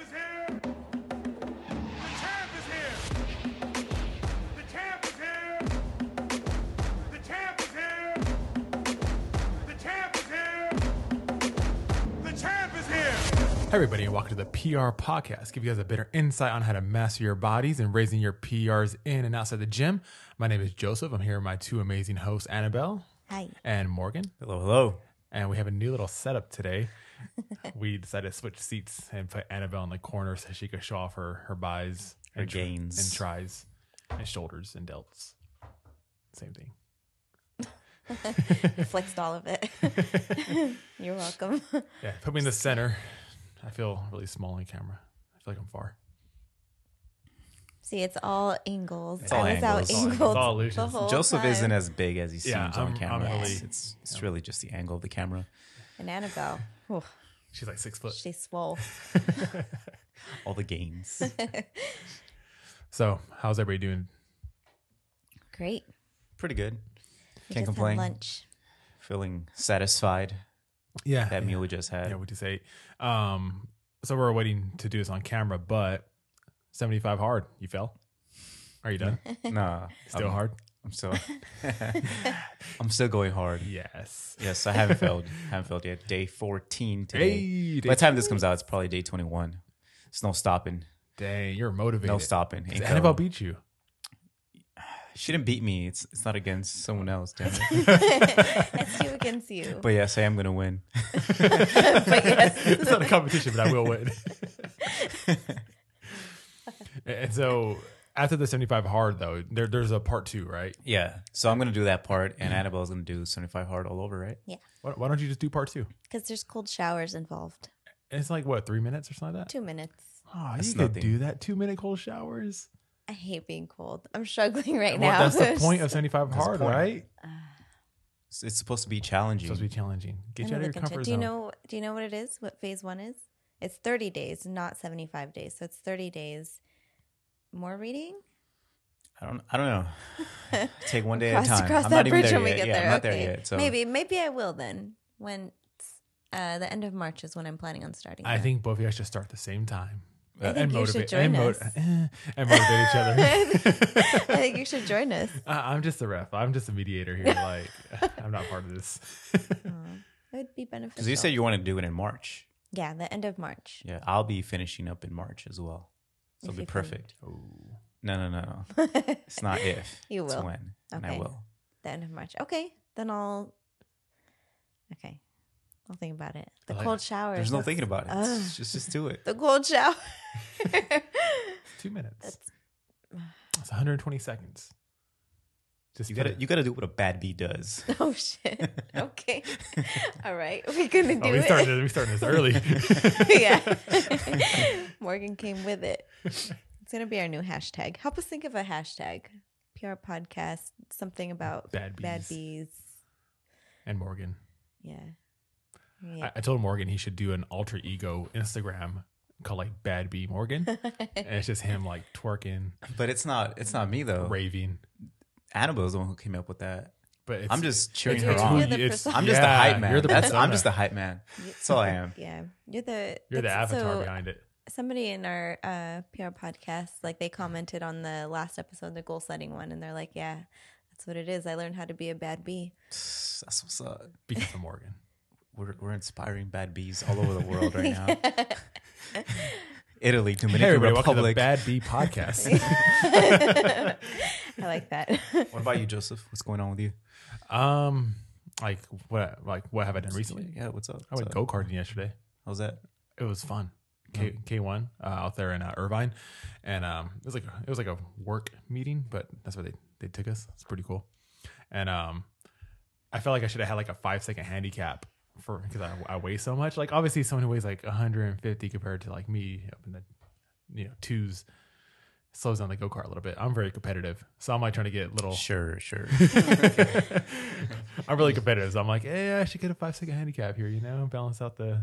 champ is here! The champ is here! The champ is here! The champ is here! The champ is here! The champ is here! Hey everybody, and welcome to the PR podcast. Give you guys a better insight on how to master your bodies and raising your PRs in and outside the gym. My name is Joseph. I'm here with my two amazing hosts, Annabelle Hi. and Morgan. Hello, hello. And we have a new little setup today. We decided to switch seats and put Annabelle in the corner so she could show off her her bis, Her and tr- gains. and tris, and shoulders and delts. Same thing. Flexed all of it. You're welcome. Yeah, put me in the center. I feel really small on camera. I feel like I'm far. See, it's all angles. It's all I was angles. out It's all- angled it's all the illusions. whole Joseph time. isn't as big as he seems Yeah, on I'm- I'm camera. really- it's it's, it's really just the angle of the camera. And Annabelle, whew, She's like six foot. she swole. All the gains. So, how's everybody doing? Great. Pretty good. We Can't just had complain. lunch. Feeling satisfied. Yeah, That meal we just had. Yeah, we just ate. Um, so we're waiting to do this on camera, but seventy-five hard. You fell. Are you done? Nah. Still I'm, hard. I'm still I'm still going hard. Yes. Yes, I haven't failed. haven't failed yet. Day 14 today. Hey, By the time this comes out, it's probably day 21. It's no stopping. dang, you're motivated. No stopping. Ain't Annabelle going. beat you. She didn't beat me. It's it's not against someone else, damn it. It's you against you. But yes, I am gonna win. but yes. It's not a competition, but I will win. and so after the seventy-five hard, though, there, there's a part two, right? Yeah. So I'm gonna do that part, and Annabelle's gonna do 75 hard all over, right? Why, why don't you just do part two? Because there's cold showers involved. It's like what three minutes or something like that. Two minutes. Oh, That's you could nothing. do that. Two minute cold showers. I hate being cold. I'm struggling right Well, now. that's the point of seventy-five the hard, point. right? It's, it's supposed to be challenging. supposed to be challenging. Get you out of your content. comfort Do you zone. know? Do you know what it is? What phase one is? It's 30 days, not 75 days. So it's 30 days. More reading. I don't. I don't know. Take one day cross, at a time. cross I'm that not even bridge there when we get yeah, there. I'm not okay. there yet. So maybe, maybe I will then. When uh, the end of March is when I'm planning on starting. I that. think both of you guys should start at the same time. I think you should join and, mo- us. eh, and motivate each other. I think you should join us. I- I'm just a ref. I'm just a mediator here. Like I'm not part of this. It would be beneficial. because you said you want to do it in March. yeah, the end of March. Yeah, I'll be finishing up in March as well. So it'll be you can. perfect. No, no, no, no. It's not if. You It's will. when, and I will. The end of March. Okay, then I'll. Okay, I'll think about it. The like- cold shower. There's no thinking about it. Ugh. Just just do it. The cold shower. Two minutes. That's, It's 120 seconds. Just You gotta it- you gotta do what a bad bee does. oh shit. Okay. All right, we're gonna oh, do Oh, we it. started. We started this early. yeah. Morgan came with it. It's gonna be our new hashtag. Help us think of a hashtag. PR podcast. Something about Bad Bad bees. bees. and Morgan. Yeah. I, Yeah. I told Morgan he should do an alter ego Instagram called like Bad Bee Morgan, and it's just him like twerking, But it's not it's not me though. raving. Annabelle's the one who came up with that. But it's, I'm just cheering it's, her it's on. You're the it's- I'm just yeah, the hype man. You're the That's, I'm just the hype man. That's all I am. Yeah. You're the You're the avatar so behind it. somebody in our uh, PR podcast, like they commented on the last episode, the goal setting one, and they're like, "Yeah, that's what it is. I learned how to be a bad bee." That's what's up. Because of Morgan. We're, we're inspiring bad bees all over the world right now. Italy, Hey Dominican everybody, welcome to the Republic. Bad B podcast. I like that. what about you, Joseph? What's going on with you? um, like what? Like what have I done recently? Yeah, what's up? I went What's go up? karting yesterday. How's that? It was fun. K K one uh, out there in uh, Irvine, and um, it was like it was like a work meeting, but that's where they they took us. It's pretty cool, and um, I felt like I should have had like a five second handicap for because I, I weigh so much. Like obviously, someone who weighs like 150 compared to like me up in the you know twos slows down the go kart a little bit. I'm very competitive, so I'm like trying to get little. Sure, sure. I'm really competitive, so I'm like, hey, I should get a five second handicap here, you know, balance out the,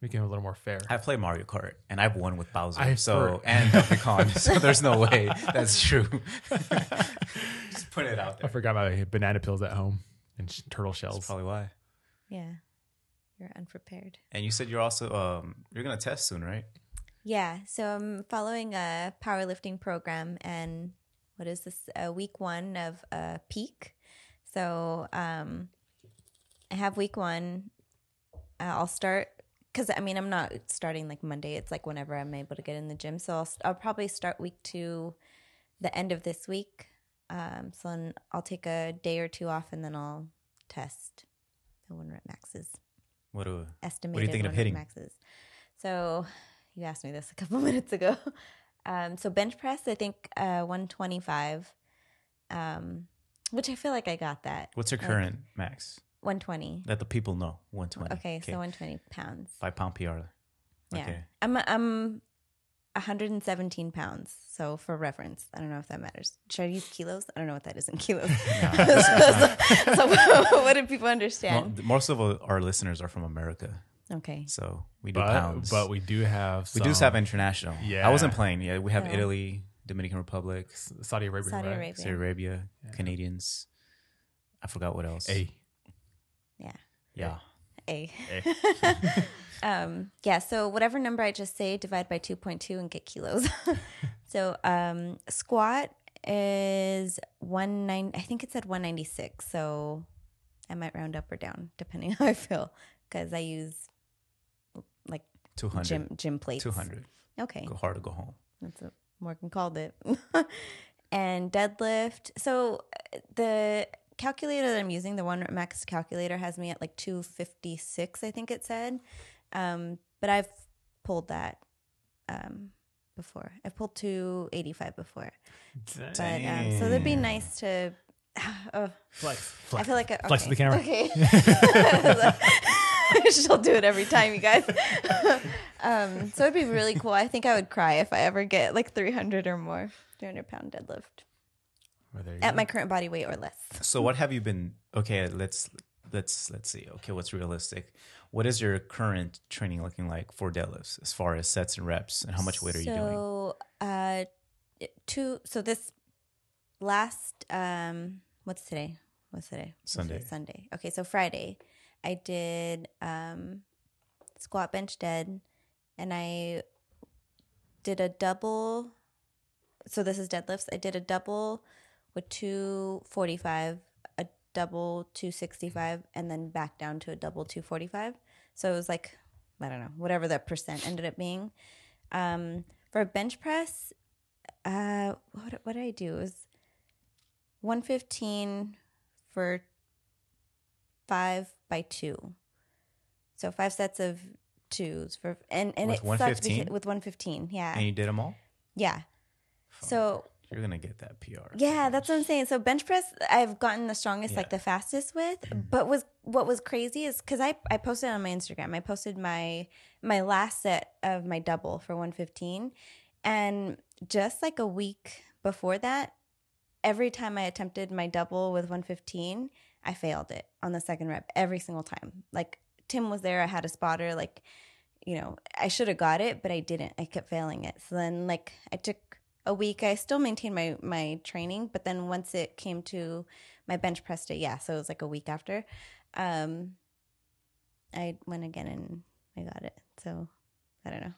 make it a little more fair. I play Mario Kart and I've won with Bowser. I've so heard- and Donkey Kong. so there's no way that's true. Just put it out there. I there. forgot my banana pills at home and sh- turtle That's shells. probably why. yeah, you're unprepared. And you said you're also um you're gonna test soon, right? Yeah, so I'm following a powerlifting program, and what is this? Uh, week one of uh, peak. So um, I have week one. Uh, I'll start because I mean I'm not starting like Monday. It's like whenever I'm able to get in the gym. So I'll I'll probably start week two, the end of this week. Um, so then I'll take a day or two off, and then I'll test the one rep maxes What do estimated thinking of hitting? maxes. So you asked me this a couple minutes ago. Um, so bench press, I think uh, 125, um, which I feel like I got that. what's your Like, current max? 120. Let the people know. 120. Okay, so 120 pounds. five pound PR. Yeah, Okay. I'm I'm 117 pounds. So for reference, I don't know if that matters. Should I use kilos? I don't know what that is in kilos. so, so what do people Mo- understand? most of our listeners are from America, Okay. so we do But pounds. but we do have we do have international. Yeah. I wasn't playing. Yeah, we have Oh. Italy, Dominican Republic, Saudi Arabia. Saudi right? Arabia. Saudi Arabia, Canadians. I forgot what else. A. Yeah. Yeah. A. A. um yeah so whatever number i just say divide by 2.2 and get kilos so um squat is 19 i think it said 196 so i might round up or down depending how i feel because i use like 200. gym gym plates 200. okay Go hard to go home. that's what Morgan called it. and deadlift. So uh, the calculator that I'm using, the one max calculator, has me at like 256, I think it said. Um, but I've pulled that um, before. I've pulled 285 before. But um, so it'd be nice to. Oh, Flex. I feel like a, Flex to the camera. Okay. She'll do it every time, you guys. um, so it'd be really cool. I think I would cry if I ever get like 300 or more, 300 pound deadlift Well, there you at go. my current body weight or less. So what have you been okay, let's let's let's see. Okay, what's realistic? What is your current training looking like for deadlifts as far as sets and reps and how much weight are you doing? So, uh, two. So this last, um, what's today? What's today? Sunday. Sunday. Okay, so Friday, I did um, squat, bench, dead, and I did a double. So this is deadlifts. I did a double with two forty five, a double two sixty five, and then back down to a double two forty five. So it was like I don't know whatever the percent ended up being. Um, for bench press, uh, what what did I do? It was one fifteen for five by two. So five sets of twos for and and With it sucked 115? because- with one fifteen. Yeah, And you did them all? yeah. So You're gonna get that PR. yeah, that's what I'm saying. So bench press, I've gotten the strongest, like the fastest with. Mm-hmm. But was what was crazy is because I I posted on my Instagram. I posted my my last set of my double for 115, and just like a week before that, every time I attempted my double with 115, I failed it on the second rep every single time. Like Tim was there, I had a spotter, like you know, I should have got it, but I didn't. I kept failing it. So then like I took a week. I still maintained my my training, but then once it came to my bench press day, yeah, so it was like a week after. Um I went again and I got it. So I don't know.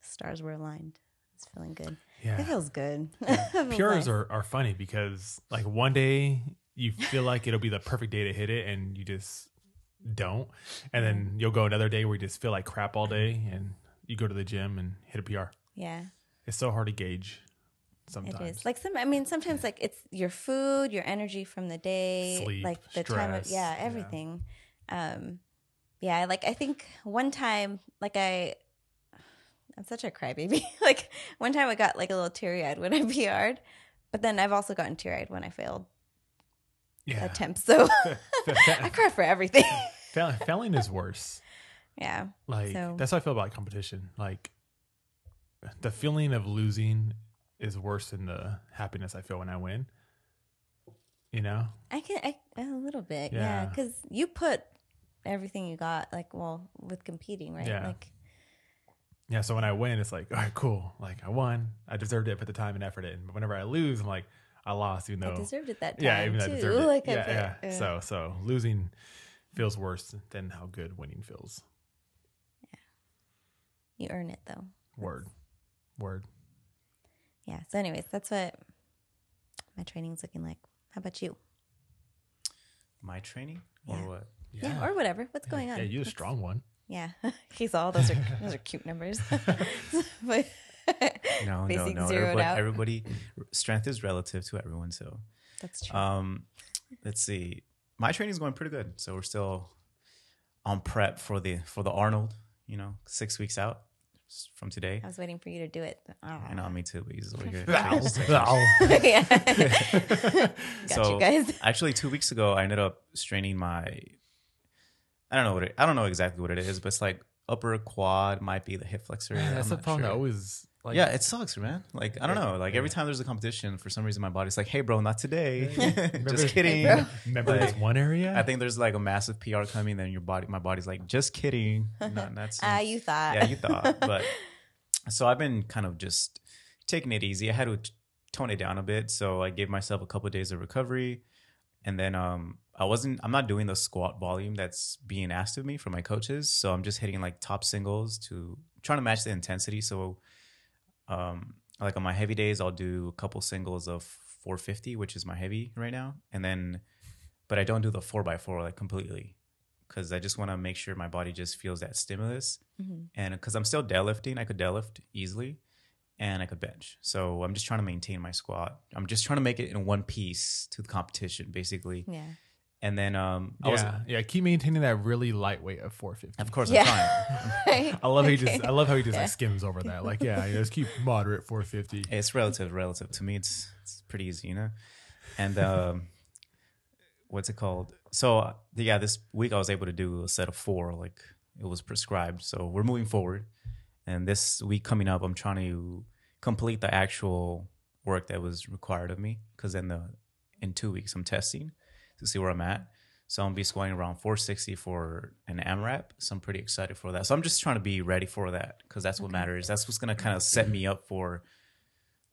Stars were aligned. It's feeling good. Yeah. It feels good. Feels PRs are, are funny because like one day you feel like it'll be the perfect day to hit it and you just don't. And then you'll go another day where you just feel like crap all day and you go to the gym and hit a PR. yeah. It's so hard to gauge It sometimes. is like some. I mean, sometimes like it's your food, your energy from the day, Sleep, like the time of stress, yeah, yeah. everything. Um, yeah, like I think one time, like I, I'm such a crybaby. like one time, I got like a little teary eyed when I PR'd, but then I've also gotten teary eyed when I failed yeah. attempts. So I cry for everything. Fail- failing is worse. yeah, Like So- that's how I feel about competition. Like the feeling of losing is worse than the happiness I feel when I win. You know? I can I, a little bit, yeah, Yeah. because you put everything you got, like well, with competing, right? Yeah. Like Yeah, so when I win, it's like, all right, cool. Like I won. I deserved it, put the time and effort in. But whenever I lose, I'm like, I lost, even though I deserved it that time yeah, even though too. I deserved it. Like yeah, put- yeah. yeah. So so losing feels worse than how good winning feels. Yeah. You earn it though. Word. Word. Yeah. So, anyways, that's what my training's looking like. How about you? My training or Yeah. what? Yeah. or whatever. What's going on? Yeah, you a What's- strong one. Yeah. He's all those are those are cute numbers. but No, no, Basic no. zeroed Everybody, everybody, strength is relative to everyone. So, that's true. um, let's see. My training's going pretty good. So we're still on prep for the for the Arnold. You know, six weeks out s- from today. I was waiting for you to do it. Oh. I know me too. But he's over here. yeah. Got so guys. actually, two weeks ago, I ended up straining my. I don't know what it. I don't know exactly what it is, but it's like upper quad might be the hip flexor. Man, that's I'm the problem. sure. That always like yeah, it sucks, man. Like I don't know. Like every time there's a competition, for some reason my body's like, "Hey, bro, not today." Remember- just kidding. Hey. Remember Like, this one area? I think there's like a massive PR coming. Then your body, my body's like, "Just kidding." Not, that's Ah, you thought. yeah, you thought. But so I've been kind of just taking it easy. I had to tone it down a bit, so I gave myself a couple of days of recovery, and then um, I wasn't. I'm not doing the squat volume that's being asked of me from my coaches. So I'm just hitting like top singles to trying to match the intensity. So, um, like on my heavy days, I'll do a couple singles of 450, which is my heavy right now, and then, but I don't do the four by four like completely. Because I just want to make sure my body just feels that stimulus Mhm. and because I'm still deadlifting, I could deadlift easily, and I could bench. So I'm just trying to maintain my squat. I'm just trying to make it in one piece to the competition, basically. Yeah. And then um, I yeah, was, yeah. Keep maintaining that really lightweight of 450. of course, Yeah. I'm trying. I love how he just. I love how he just Yeah. like skims over that. Like, yeah, you just keep moderate 450. It's relative, relative to me. It's it's pretty easy, you know. And um, what's it called? So uh, yeah, this week I was able to do a set of four, like it was prescribed. So we're moving forward. And this week coming up, I'm trying to complete the actual work that was required of me because then the in two weeks I'm testing to see where I'm at. So I'm gonna be squatting around 460 for an AMRAP. So I'm pretty excited for that. So I'm just trying to be ready for that because that's what matters. That's what's gonna kind of set me up for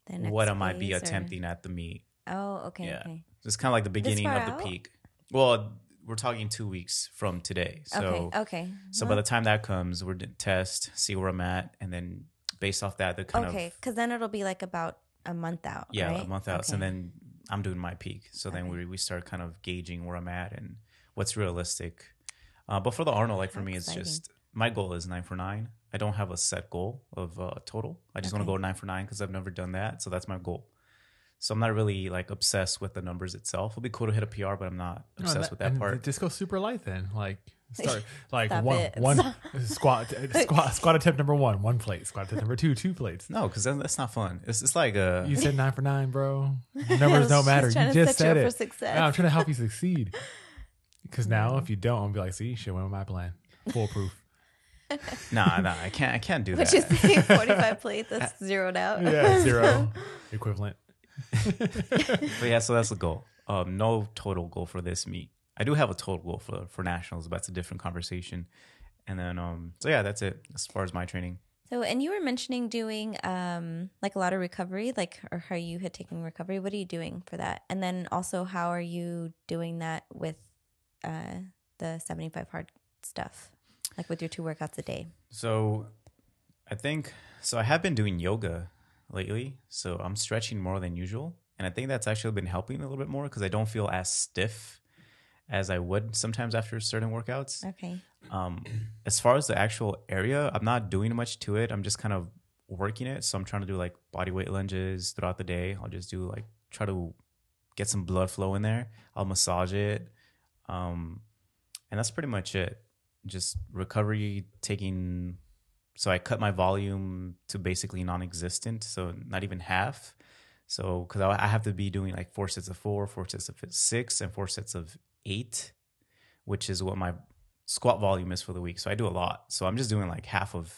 what I might be or- attempting at the meet. Oh, okay. Yeah. Okay. It's kind of like the beginning of the out? peak. Well, we're talking two weeks from today. So, okay. Okay. so by the time that comes, we're going to test, see where I'm at, and then based off that, the kind okay, of because then it'll be like about a month out. yeah, right? a month out. Okay. And then I'm doing my peak. So then we we start kind of gauging where I'm at and what's realistic. Uh, but for the Arnold, like for How me, it's exciting. just my goal is nine for nine. I don't have a set goal of uh, total. I just want to go nine for nine because I've never done that. So that's my goal. So I'm not really like obsessed with the numbers itself. It'll be cool to hit a PR, but I'm not No, obsessed that- with that and part. Just go super light then. Like start like Stop one it. one squat squat squat attempt number one one plate squat attempt number two two plates. No, because that's not fun. It's it's like uh You said nine for nine, bro. Numbers was don't matter. You just set you said it. for success. I'm trying to help you succeed. Because now, if you don't, I'll be like, see, shit went with my plan. Foolproof. nah nah I can't I can't do that. Which that. is say 45 plates that's zeroed out. Yeah, zero equivalent. But yeah, so that's the goal. Um, no total goal for this meet. I do have a total goal for for nationals, but that's a different conversation. And then um, so yeah, that's it as far as my training. So, and you were mentioning doing um like a lot of recovery, like or how you had taken recovery. What are you doing for that? And then also, how are you doing that with uh the 75 hard stuff, like with your two workouts a day? So I think so. I have been doing yoga lately, so I'm stretching more than usual, and I think that's actually been helping a little bit more because I don't feel as stiff as I would sometimes after certain workouts. Okay. Um, as far as the actual area, I'm not doing much to it. I'm just kind of working it. So I'm trying to do like body weight lunges throughout the day. I'll just do like try to get some blood flow in there. I'll massage it. Um, and that's pretty much it. Just recovery, taking. So I cut my volume to basically non-existent, so not even half. So because I I have to be doing like four sets of four, four sets of six, and four sets of eight, which is what my squat volume is for the week. So I do a lot. So I'm just doing like half of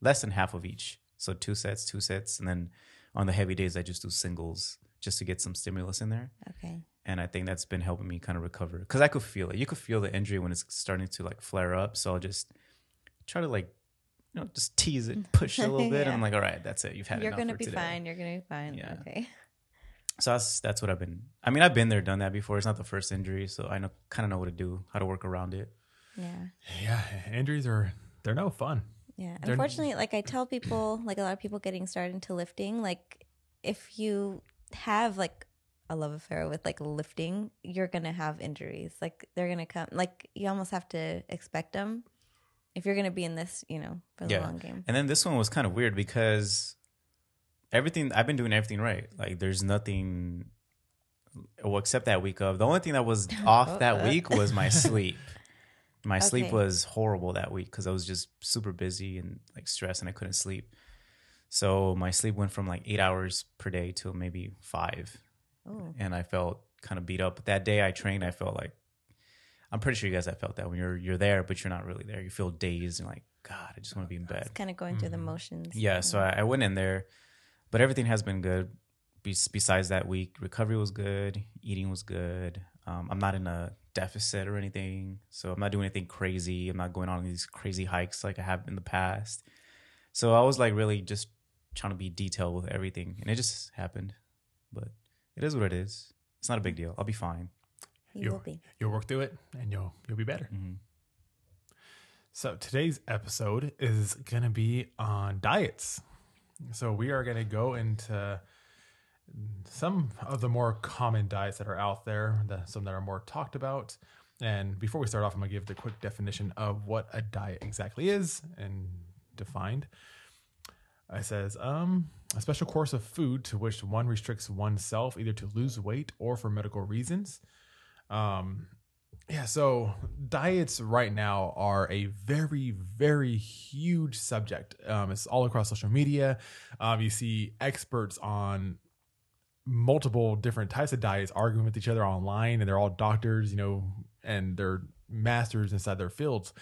less than half of each. So two sets, two sets, and then on the heavy days I just do singles just to get some stimulus in there. Okay. And I think that's been helping me kind of recover because I could feel it. You could feel the injury when it's starting to like flare up. So I'll just try to like, you know, just tease it, push it a little bit. And I'm like, all right, that's it. You've had it. You're enough gonna for be today. fine. You're gonna be fine. Yeah. Okay. So that's that's what I've been. I mean, I've been there, done that before. It's not the first injury, so I know kind of know what to do, how to work around it. Yeah. Yeah, injuries are they're no fun. Yeah. They're- Unfortunately, like I tell people, like a lot of people getting started into lifting, like if you have like a love affair with like lifting, you're gonna have injuries. Like they're gonna come. Like you almost have to expect them if you're gonna be in this, you know, for the Yeah. long game. And then this one was kind of weird because everything I've been doing everything right. Like there's nothing well except that week of. The only thing that was off that week was my sleep. My sleep was horrible that week because I was just super busy and like stressed and I couldn't sleep. So my sleep went from like eight hours per day to maybe five. Oh, And I felt kind of beat up. But that day I trained, I felt like I'm pretty sure you guys have felt that when you're you're there, but you're not really there. You feel dazed and like, God, I just want to be in bed. it's kind of going through the motions. Yeah, so I, I went in there, but everything has been good. Bes- besides that week, recovery was good, eating was good. Um, I'm not in a deficit or anything, so I'm not doing anything crazy. I'm not going on these crazy hikes like I have in the past. So I was like really just trying to be detailed with everything, and it just happened. But it is what it is. It's not a big deal. I'll be fine. You You'll- will be. You'll work through it, and you'll you'll be better. Mhm. So today's episode is going to be on diets. So we are going to go into some of the more common diets that are out there, the, some that are more talked about. And before we start off, I'm going to give the quick definition of what a diet exactly is and defined. It says, um, a special course of food to which one restricts oneself either to lose weight or for medical reasons. Um, yeah, so diets right now are a very, very huge subject. Um, it's all across social media. Um, you see experts on multiple different types of diets arguing with each other online, and they're all doctors, you know, and they're masters inside their fields.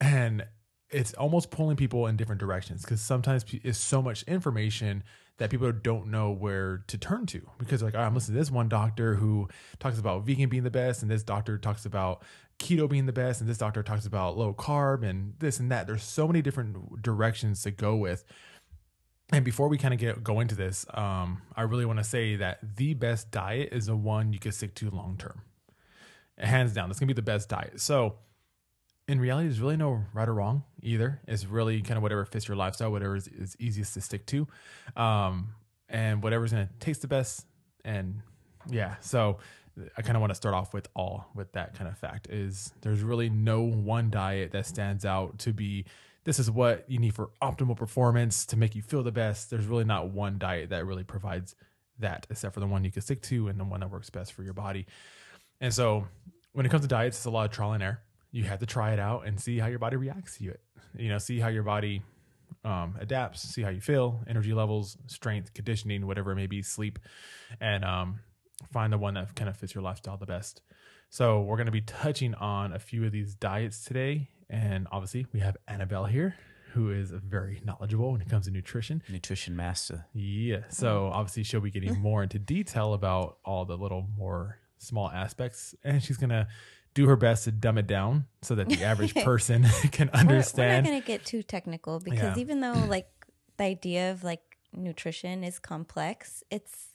And it's almost pulling people in different directions because sometimes it's so much information that people don't know where to turn to because like "Oh, I'm listening to this one doctor who talks about vegan being the best and this doctor talks about keto being the best and this doctor talks about low carb and this and that. There's so many different directions to go with. And before we kind of get go into this um, i really want to say that the best diet is the one you can stick to long term. Hands down that's gonna be the best diet. So in reality, there's really no right or wrong either. It's really kind of whatever fits your lifestyle, whatever is, is easiest to stick to, um, and whatever's going to taste the best. And yeah, so I kind of want to start off with all with that kind of fact is there's really no one diet that stands out to be this is what you need for optimal performance to make you feel the best. There's really not one diet that really provides that, except for the one you can stick to and the one that works best for your body. And so when it comes to diets, it's a lot of trial and error. You have to try it out and see how your body reacts to it. You know, see how your body um, adapts, see how you feel, energy levels, strength, conditioning, whatever it may be, sleep, and um, find the one that kind of fits your lifestyle the best. So we're going to be touching on a few of these diets today, and obviously we have Annabelle here, who is very knowledgeable when it comes to nutrition. Nutrition master. Yeah. So obviously she'll be getting more into detail about all the little more small aspects, and she's gonna do her best to dumb it down so that the average person can We're, we're not going to get too technical because Yeah. even though like the idea of like nutrition is complex, it's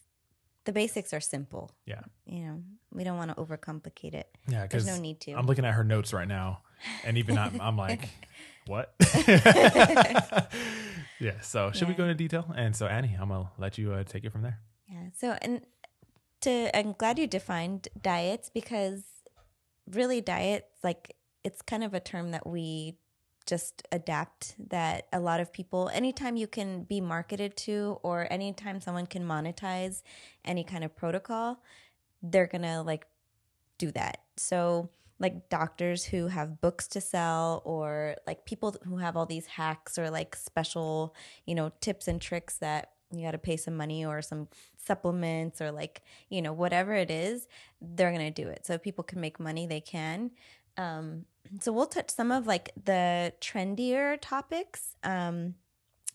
the basics are simple. Yeah. You know, we don't want to overcomplicate it. Yeah, There's because no need to. I'm looking at her notes right now, and even I'm, I'm like, what? yeah. So should we go into detail? And so Annie, I'm gonna let you uh, take it from there. Yeah. So, and to, I'm glad you defined diets because really diets, like, it's kind of a term that we just adapt that a lot of people, anytime you can be marketed to or anytime someone can monetize any kind of protocol, they're going to like do that. So, like doctors who have books to sell or like people who have all these hacks or like special, you know, tips and tricks that you got to pay some money or some supplements or like, you know, whatever it is, they're to do it. So if people can make money, they can. Um, so we'll touch some of like the trendier topics, um,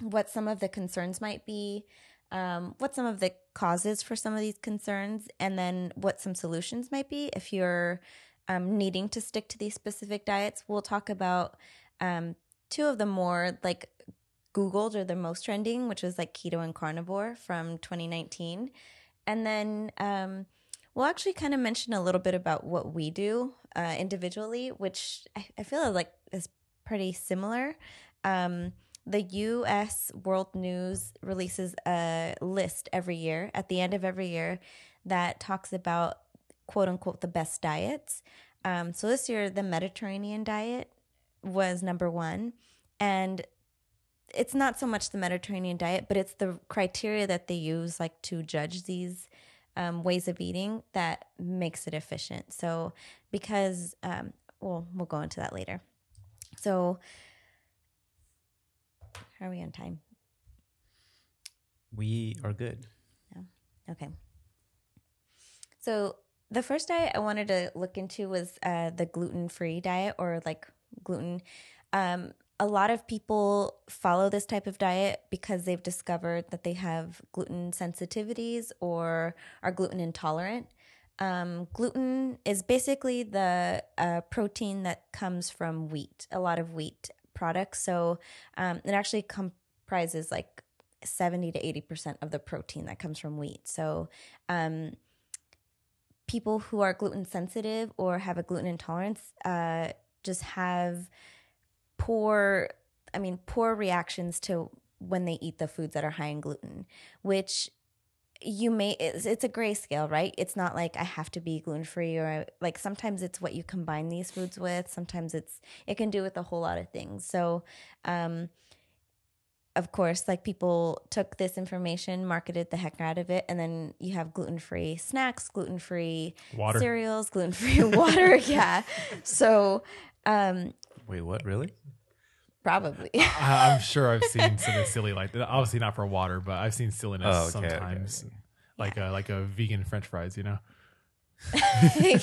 what some of the concerns might be, um, what some of the causes for some of these concerns, and then what some solutions might be if you're um, needing to stick to these specific diets. We'll talk about um, two of the more like Googled or the most trending, which was like keto and carnivore from 2019. And then um, we'll actually kind of mention a little bit about what we do uh, individually, which I, I feel like is pretty similar. Um, the U.S. World News releases a list every year at the end of every year that talks about quote unquote the best diets. Um, so this year, the Mediterranean diet was number one, and it's not so much the Mediterranean diet, but it's the criteria that they use like to judge these um, ways of eating that makes it efficient. So because um, well, we'll go into that later. So are we on time? We are good. Okay. So the first diet I wanted to look into was uh, the gluten free diet or like gluten. Um, a lot of people follow this type of diet because they've discovered that they have gluten sensitivities or are gluten intolerant. Um, gluten is basically the uh, protein that comes from wheat, a lot of wheat products. So um, it actually comprises like 70 to 80% of the protein that comes from wheat. So um, people who are gluten sensitive or have a gluten intolerance uh, just have poor, I mean, poor reactions to when they eat the foods that are high in gluten, which you may it's, it's a gray scale right? It's not like i have to be gluten free or like sometimes it's what you combine these foods with. Sometimes it's it can do with a whole lot of things. So um of course like people took this information marketed the heck out of it and then you have gluten free snacks gluten free Water. cereals gluten free water yeah. So um Wait, what? Really? probably I- I'm sure I've seen something silly like that. Obviously not for water, but I've seen silliness Oh, okay, okay, sometimes, okay. like a like a vegan French fries. You know,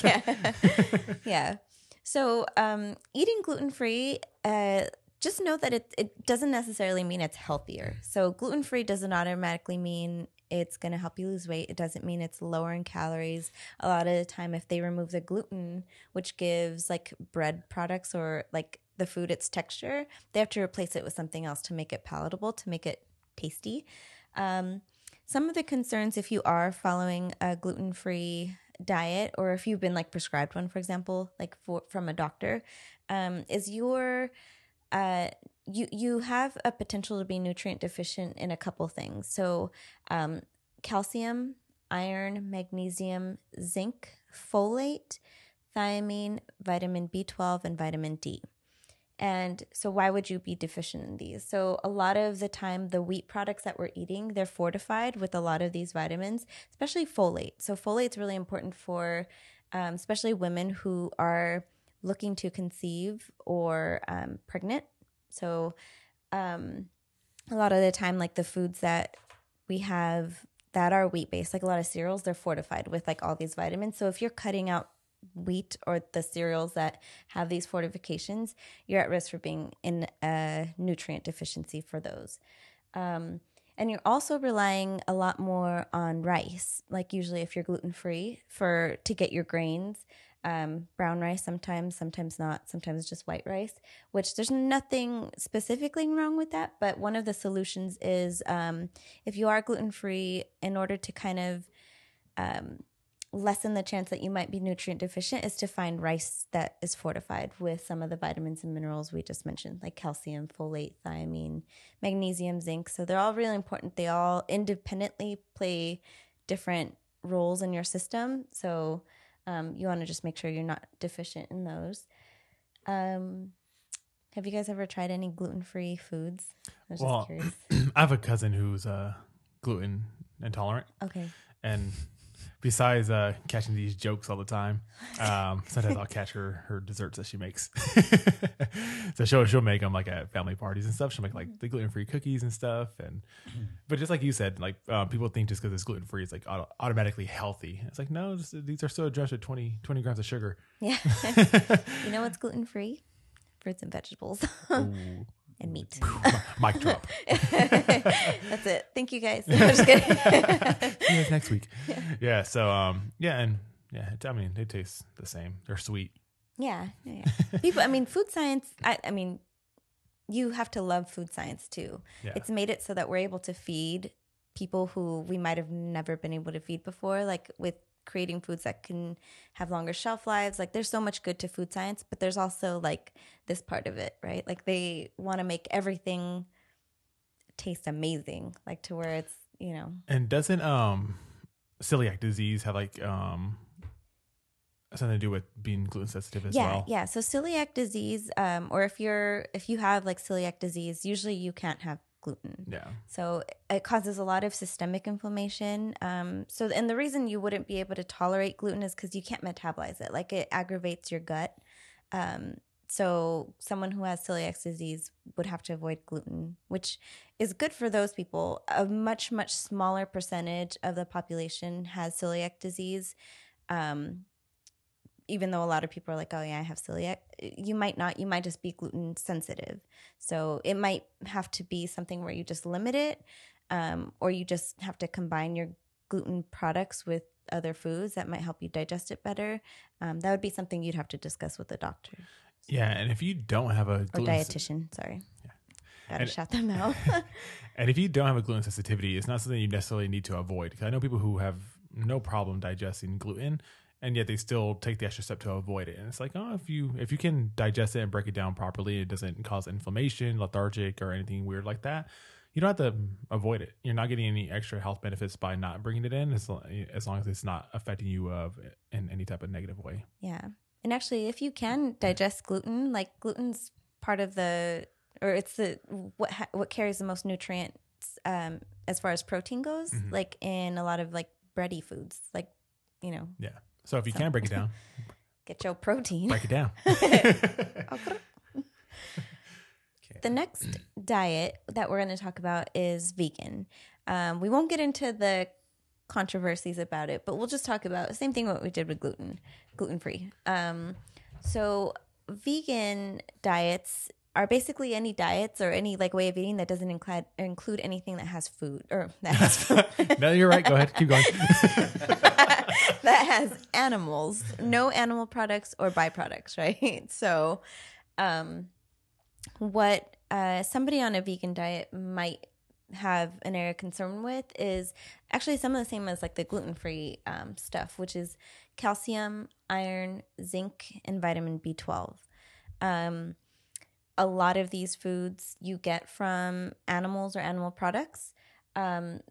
yeah. yeah. So, um, eating gluten free, uh, just know that it, it doesn't necessarily mean it's healthier. So, gluten free doesn't automatically mean it's going to help you lose weight. It doesn't mean it's lower in calories. A lot of the time, if they remove the gluten, which gives like bread products or like the food its texture, they have to replace it with something else to make it palatable, to make it tasty. Um, some of the concerns if you are following a gluten free diet or if you've been like prescribed one, for example, like for, from a doctor, um, is your uh, you you have a potential to be nutrient deficient in a couple things. So, um, calcium, iron, magnesium, zinc, folate, thiamine, vitamin B12, and vitamin D. And so, why would you be deficient in these? So, a lot of the time, the wheat products that we're eating, they're fortified with a lot of these vitamins, especially folate. So, folate's really important for um, especially women who are looking to conceive or um, pregnant. So, um, a lot of the time, like the foods that we have that are wheat based, like a lot of cereals, they're fortified with like all these vitamins. So, if you're cutting out wheat or the cereals that have these fortifications, you're at risk for being in a nutrient deficiency for those. Um, and you're also relying a lot more on rice, like usually if you're gluten free for to get your grains. Um, brown rice sometimes, sometimes not, sometimes just white rice. Which there's nothing specifically wrong with that, but one of the solutions is um, if you are gluten free, in order to kind of um, lessen the chance that you might be nutrient deficient is to find rice that is fortified with some of the vitamins and minerals we just mentioned, like calcium, folate, thiamine, magnesium, zinc. So they're all really important. They all independently play different roles in your system. So um, you want to just make sure you're not deficient in those. Um, have you guys ever tried any gluten free foods? I was Well, just curious. I have a cousin who's uh, gluten intolerant, Okay. and besides uh, catching these jokes all the time, um, sometimes I'll catch her her desserts that she makes. so she'll she'll make them like at family parties and stuff. She'll make like the gluten free cookies and stuff. And but just like you said, like um, people think just because it's gluten free, it's like auto- automatically healthy. It's like no, this, these are still addressed with 20, 20 grams of sugar. Yeah. you know what's gluten free? Fruits and vegetables and meat. Mic drop. That's it. Thank you guys. I'm just kidding. See you guys next week. Yeah. So um yeah and yeah I mean they taste the same. They're sweet. yeah, yeah, yeah. People, I mean, food science, I, I mean, you have to love food science too. Yeah. It's made it so that we're able to feed people who we might have never been able to feed before, like with creating foods that can have longer shelf lives. Like there's so much good to food science, but there's also like this part of it, right? Like they want to make everything taste amazing, like to where it's, you know, And doesn't um celiac disease have like um something to do with being gluten sensitive as yeah, well? yeah. So celiac disease, um, or if you're if you have like celiac disease, usually you can't have gluten. Yeah. So it causes a lot of systemic inflammation. Um, so and the reason you wouldn't be able to tolerate gluten is because you can't metabolize it. Like it aggravates your gut. Um, so someone who has celiac disease would have to avoid gluten, which is good for those people. A much much smaller percentage of the population has celiac disease. Um, even though a lot of people are like, oh, yeah, I have celiac, you might not. You might just be gluten sensitive. So it might have to be something where you just limit it, um, or you just have to combine your gluten products with other foods that might help you digest it better. Um, that would be something you'd have to discuss with the doctor Yeah, and if you don't have a or gluten dietitian. Sorry. yeah. Gotta And- shout them out. And if you don't have a gluten sensitivity, it's not something you necessarily need to avoid. Because I know people who have no problem digesting gluten, and yet they still take the extra step to avoid it. And it's like, oh, if you if you can digest it and break it down properly, it doesn't cause inflammation, lethargic, or anything weird like that. You don't have to avoid it. You're not getting any extra health benefits by not bringing it in, as, as long as it's not affecting you of in any type of negative way. Yeah. And actually, if you can digest gluten, like gluten's part of the, or it's the what ha- what carries the most nutrients um, as far as protein goes, like in a lot of like bready foods, like you know, Yeah. So if you can break it down, get your protein. break it down. The next diet that we're going to talk about is vegan. Um, we won't get into the controversies about it, but we'll just talk about the same thing what we did with gluten, gluten free. Um, so vegan diets are basically any diets or any like way of eating that doesn't include include anything that has food or that has food, no, you're right. Go ahead. Keep going. that has animals, no animal products or byproducts, right? So, um, what uh, somebody on a vegan diet might have an area of concern with is actually some of the same as like the gluten free um, stuff, which is calcium, iron, zinc, and vitamin B12. Um, a lot of these foods you get from animals or animal products. Um,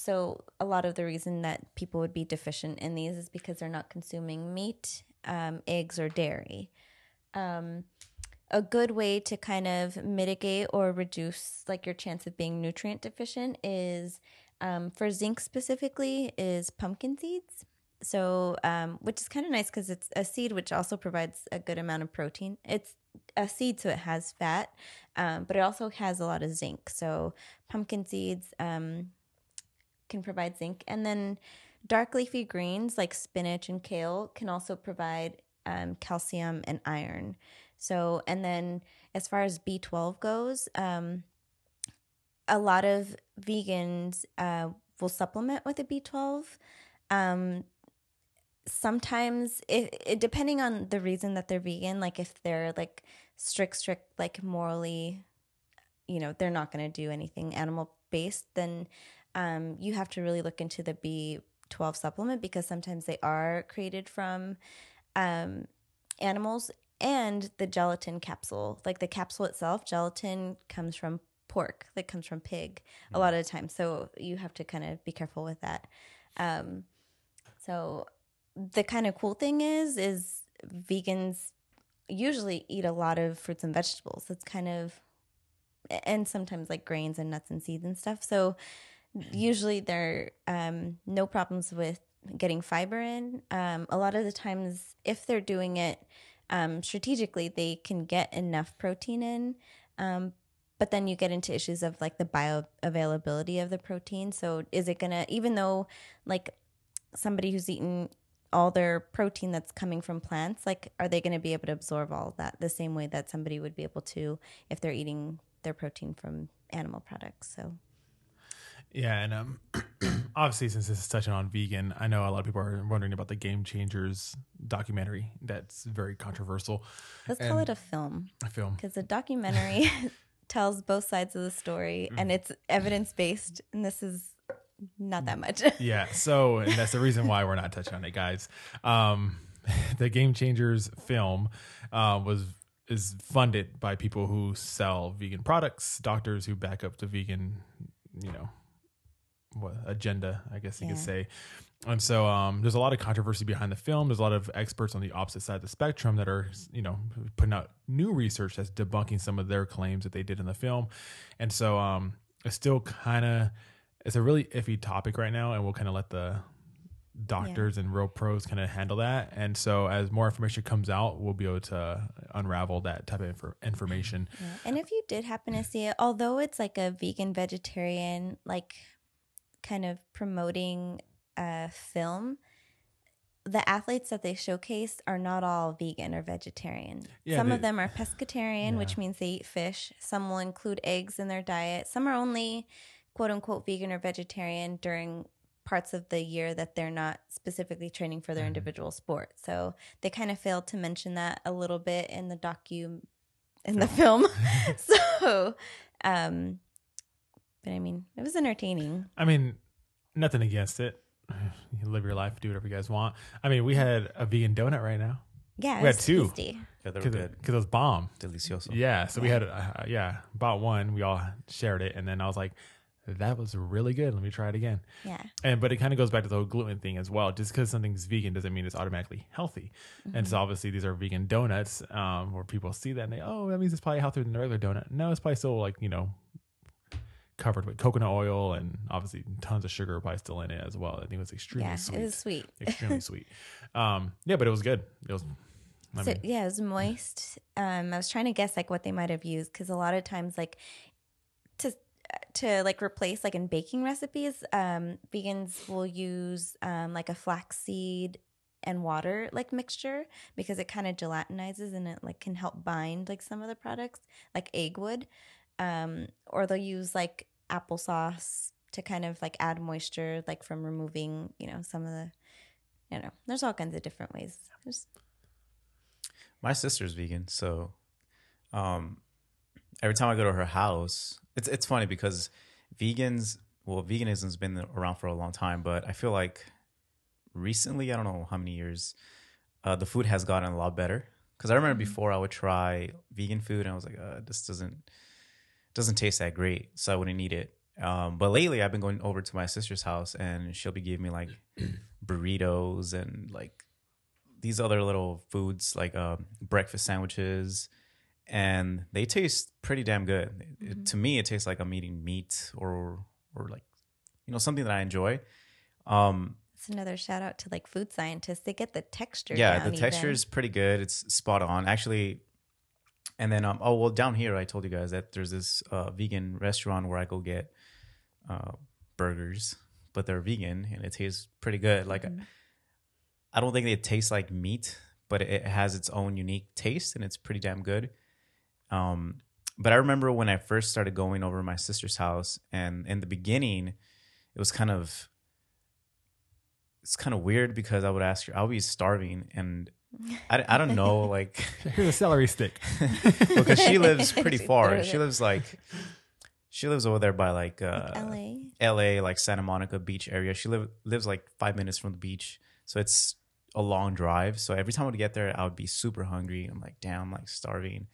so a lot of the reason that people would be deficient in these is because they're not consuming meat, um, eggs, or dairy. Um, a good way to kind of mitigate or reduce like your chance of being nutrient deficient is um, for zinc specifically is pumpkin seeds. So, um, which is kind of nice because it's a seed which also provides a good amount of protein. It's a seed, so it has fat, um, but it also has a lot of zinc. So, pumpkin seeds um, can provide zinc, and then dark leafy greens like spinach and kale can also provide um, calcium and iron. So, and then as far as B12 goes, um, a lot of vegans uh, will supplement with a B12. Um, sometimes, it, it depending on the reason that they're vegan, like if they're like strict, strict, like morally, you know, they're not going to do anything animal based, then um, you have to really look into the B12 supplement because sometimes they are created from um, animals and the gelatin capsule. Like the capsule itself, gelatin comes from pork, that comes from pig a lot of the time. So you have to kind of be careful with that. Um, so the kind of cool thing is, is vegans usually eat a lot of fruits and vegetables. It's kind of, and sometimes like grains and nuts and seeds and stuff. So usually there um, no problems with getting fiber in. Um, a lot of the times, if they're doing it um, strategically, they can get enough protein in. Um, but then you get into issues of like the bioavailability of the protein. So is it gonna, even though like somebody who's eaten all their protein that's coming from plants, like are they going to be able to absorb all that the same way that somebody would be able to if they're eating their protein from animal products? So Yeah, and um, obviously, since this is touching on vegan, I know a lot of people are wondering about the Game Changers documentary. That's very controversial. let's call it a film. A film. because a documentary tells both sides of the story Mm-hmm. and it's evidence based and this is not that much. Yeah. So and that's the reason why we're not touching on it, guys. Um, the Game Changers film uh, was is funded by people who sell vegan products, doctors who back up the vegan, you know, what agenda, I guess you could say. And so um, there's a lot of controversy behind the film. There's a lot of experts on the opposite side of the spectrum that are, you know, putting out new research that's debunking some of their claims that they did in the film. And so um, it's still kind of it's a really iffy topic right now, and we'll kind of let the doctors and real pros kind of handle that. And so as more information comes out, we'll be able to unravel that type of infor- information. Yeah. And if you did happen to see it, although it's like a vegan vegetarian, like kind of promoting a film, the athletes that they showcase are not all vegan or vegetarian. Yeah, Some they- of them are pescatarian, which means they eat fish. Some will include eggs in their diet. Some are only quote unquote vegan or vegetarian during parts of the year that they're not specifically training for their Mhm. individual sport. So they kind of failed to mention that a little bit in the docu in the film. so um but I mean, it was entertaining. I mean, nothing against it. You live your life, do whatever you guys want. I mean, we had a vegan donut right now Yeah, it We had two. tasty. Yeah, they were because good. it, 'cause it was bomb. Delicioso. Yeah, so we had uh, yeah bought one. We all shared it, and then I was like, that was really good. Let me try it again. Yeah. And but it kind of goes back to the whole gluten thing as well. Just because something's vegan doesn't mean it's automatically healthy. And so obviously these are vegan donuts, um, where people see that and they oh that means it's probably healthier than a regular donut. No, it's probably still like you know covered with coconut oil and obviously tons of sugar probably still in it as well. I think it was extremely Yeah, sweet, it was sweet. extremely sweet. Um, yeah, but it was good. It was. I so mean, yeah, it was moist. Um, I was trying to guess like what they might have used because a lot of times like to to like replace like in baking recipes, um, vegans will use um, like a flaxseed and water like mixture because it kind of gelatinizes and it like can help bind like some of the products like egg would, um, or they'll use like applesauce to kind of like add moisture like from removing you know some of the you know there's all kinds of different ways. There's My sister's vegan, so um, every time I go to her house, it's it's funny because vegans, well, veganism's been around for a long time, but I feel like recently, I don't know how many years, uh, the food has gotten a lot better. Because I remember before I would try vegan food and I was like, uh, this doesn't doesn't taste that great, so I wouldn't eat it. Um, but lately, I've been going over to my sister's house and she'll be giving me like burritos and like these other little foods like uh, breakfast sandwiches, and they taste pretty damn good. It- to me, it tastes like I'm eating meat or or like you know something that I enjoy. Um, It's another shout out to like food scientists. They get the texture. yeah, down the texture even. is pretty good. It's spot on, actually. And then, um, oh well, down here, I told you guys that there's this uh, vegan restaurant where I go get uh, burgers, but they're vegan and it tastes pretty good. Like, Mhm. I don't think it tastes like meat, but it has its own unique taste and it's pretty damn good. Um, but I remember when I first started going over to my sister's house, and in the beginning, it was kind of it's kind of weird because I would ask her, I'll be starving, and I, I don't know, like here's a celery stick. because she lives pretty She far. threw She it. lives like she lives over there by like uh LA. LA, like Santa Monica beach area. She live, lives like five minutes from the beach. So it's a long drive. So every time I would get there, I would be super hungry. I'm like, damn, I'm like starving.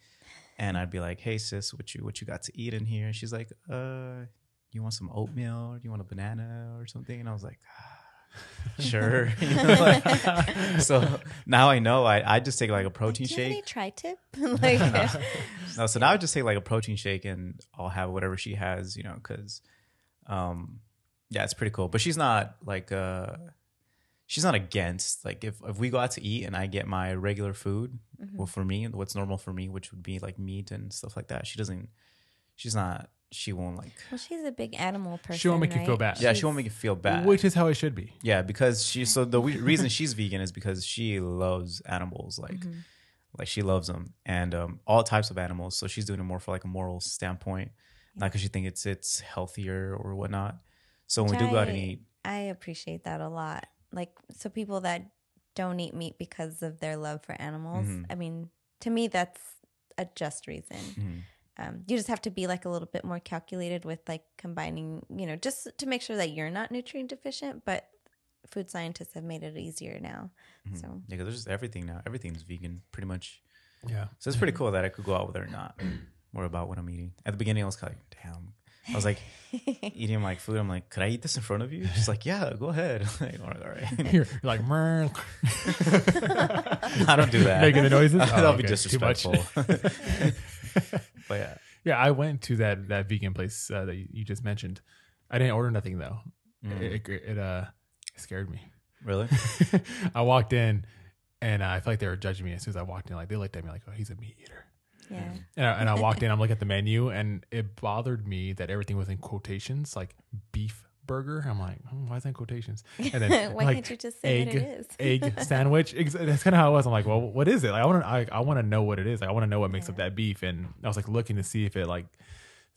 And I'd be like, hey sis, what you what you got to eat in here? And she's like, uh, you want some oatmeal or do you want a banana or something? And I was like, ah, sure. You know, like- so now I know I, I just take like a protein Do you any shake. tri-tip? like, No, so now I just take like a protein shake and I'll have whatever she has, you know, because, um, yeah, it's pretty cool. But she's not like, uh, she's not against like if if we go out to eat and I get my regular food, Mm-hmm. well, for me, what's normal for me, which would be like meat and stuff like that. She doesn't, she's not, she won't like, well, she's a big animal person. She won't make you feel bad. yeah, she won't make you feel bad. Which is how it should be. yeah, because she so the we- reason she's vegan is because she loves animals, like Mhm. like she loves them and um, all types of animals. So she's doing it more for like a moral standpoint, not because she thinks it's it's healthier or whatnot. So when we do go out and eat, I appreciate that a lot. Like, so people that don't eat meat because of their love for animals. Mhm. I mean, to me, that's a just reason. Mhm. Um, you just have to be like a little bit more calculated with like combining, you know, just to make sure that you're not nutrient deficient. But food scientists have made it easier now. Mhm. So Yeah, 'cause there's just everything now. Everything's vegan, pretty much. Yeah. So it's pretty cool that I could go out with it or not. Worry about what I'm eating. At the beginning, I was like, damn. I was like eating like food. I'm like, could I eat this in front of you? She's like, yeah, go ahead. I'm like, all right, all right. You're, you're like, I don't do that. Making the noises? That'll Oh, be okay. Too much. disrespectful. But yeah, yeah, I went to that that vegan place uh, that you, you just mentioned. I didn't order nothing though. Mm. It, it, it uh scared me. really? I walked in, and uh, I felt like they were judging me as soon as I walked in. Like they looked at me like, "Oh, he's a meat eater." yeah, And I, and I walked in. I'm looking at the menu, and it bothered me that everything was in quotations, like beef burger. I'm like, hmm, why is that in quotations? And then why like can't you just say egg what it is? egg sandwich. That's kind of how it was. I'm like, well, what is it? Like, I want to I, I want to know what it is. Like, I want to know what makes up that beef. And I was like looking to see if it like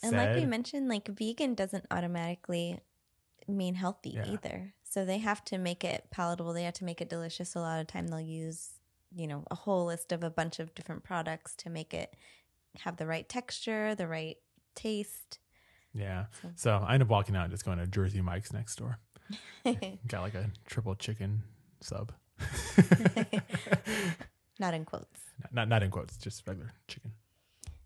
And like we mentioned, like vegan doesn't automatically mean healthy Yeah. either. So they have to make it palatable. They have to make it delicious. A lot of time they'll use, you know, a whole list of a bunch of different products to make it have the right texture, the right taste. Yeah. So- So I end up walking out and just going to Jersey Mike's next door. Got like a triple chicken sub. Not in quotes. not not in quotes, just regular chicken.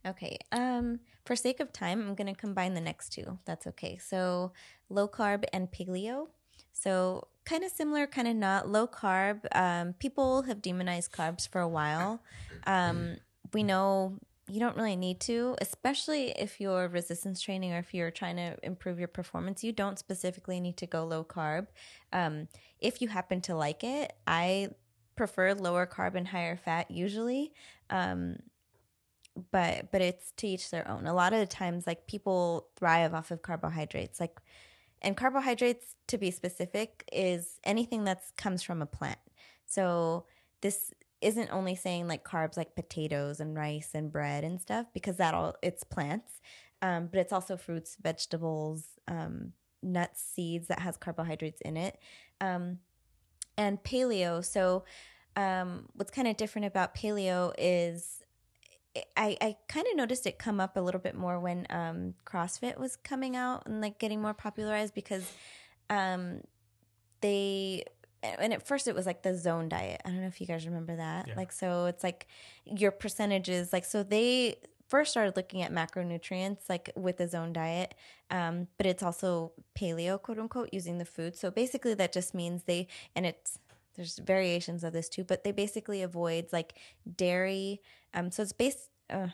Okay. Um, for sake of time, I'm to combine the next two. That's okay. So, low carb and paleo. So, kind of similar, kind of not. Low carb. Um, people have demonized carbs for a while. Um, we know you don't really need to, especially if you're resistance training or if you're trying to improve your performance. You don't specifically need to go low carb. Um, if you happen to like it, I prefer lower carb and higher fat usually. Um, but but it's to each their own. A lot of the times, like people thrive off of carbohydrates, like and carbohydrates, to be specific, is anything that comes from a plant. So this isn't only saying like carbs like potatoes and rice and bread and stuff because that all it's plants, um, but it's also fruits, vegetables, um, nuts, seeds that has carbohydrates in it, um, and paleo. So um, what's kind of different about paleo is I, I kind of noticed it come up a little bit more when um, CrossFit was coming out and like getting more popularized because um, they and at first it was like the zone diet. I don't know if you guys remember that. Yeah. Like so it's like your percentages like so they first started looking at macronutrients like with the zone diet um, but it's also paleo quote unquote using the food so basically that just means they and it's there's variations of this too but they basically avoid like dairy um, so it's based uh,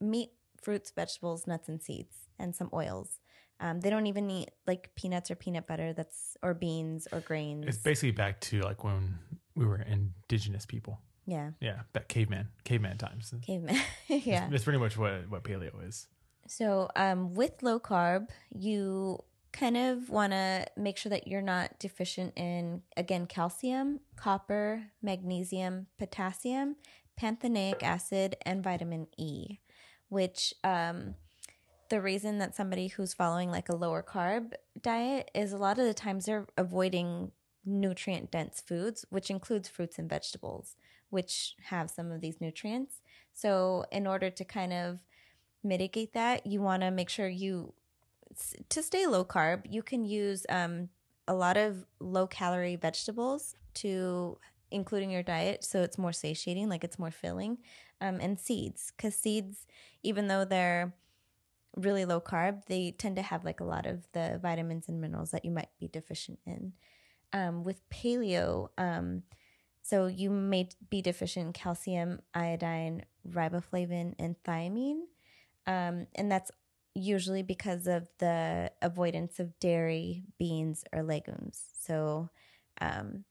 meat fruits vegetables nuts and seeds and some oils um, they don't even eat like peanuts or peanut butter that's or beans or grains It's basically back to like when we were indigenous people. yeah Yeah, that caveman, caveman times. caveman yeah That's pretty much what what paleo is. So, um, with low carb, you kind of want to make sure that you're not deficient in, again, calcium, copper, magnesium, potassium, pantothenic acid, and vitamin E, which um, the reason that somebody who's following like a lower carb diet is a lot of the times they're avoiding nutrient dense foods, which includes fruits and vegetables, which have some of these nutrients. So, in order to kind of mitigate that, you want to make sure you to stay low carb. You can use um, a lot of low calorie vegetables to including your diet, so it's more satiating, like it's more filling, um, and seeds because seeds, even though they're really low carb, they tend to have like a lot of the vitamins and minerals that you might be deficient in. Um, with paleo, um, so you may be deficient in calcium, iodine, riboflavin, and thiamine. Um, and that's usually because of the avoidance of dairy, beans, or legumes. So um,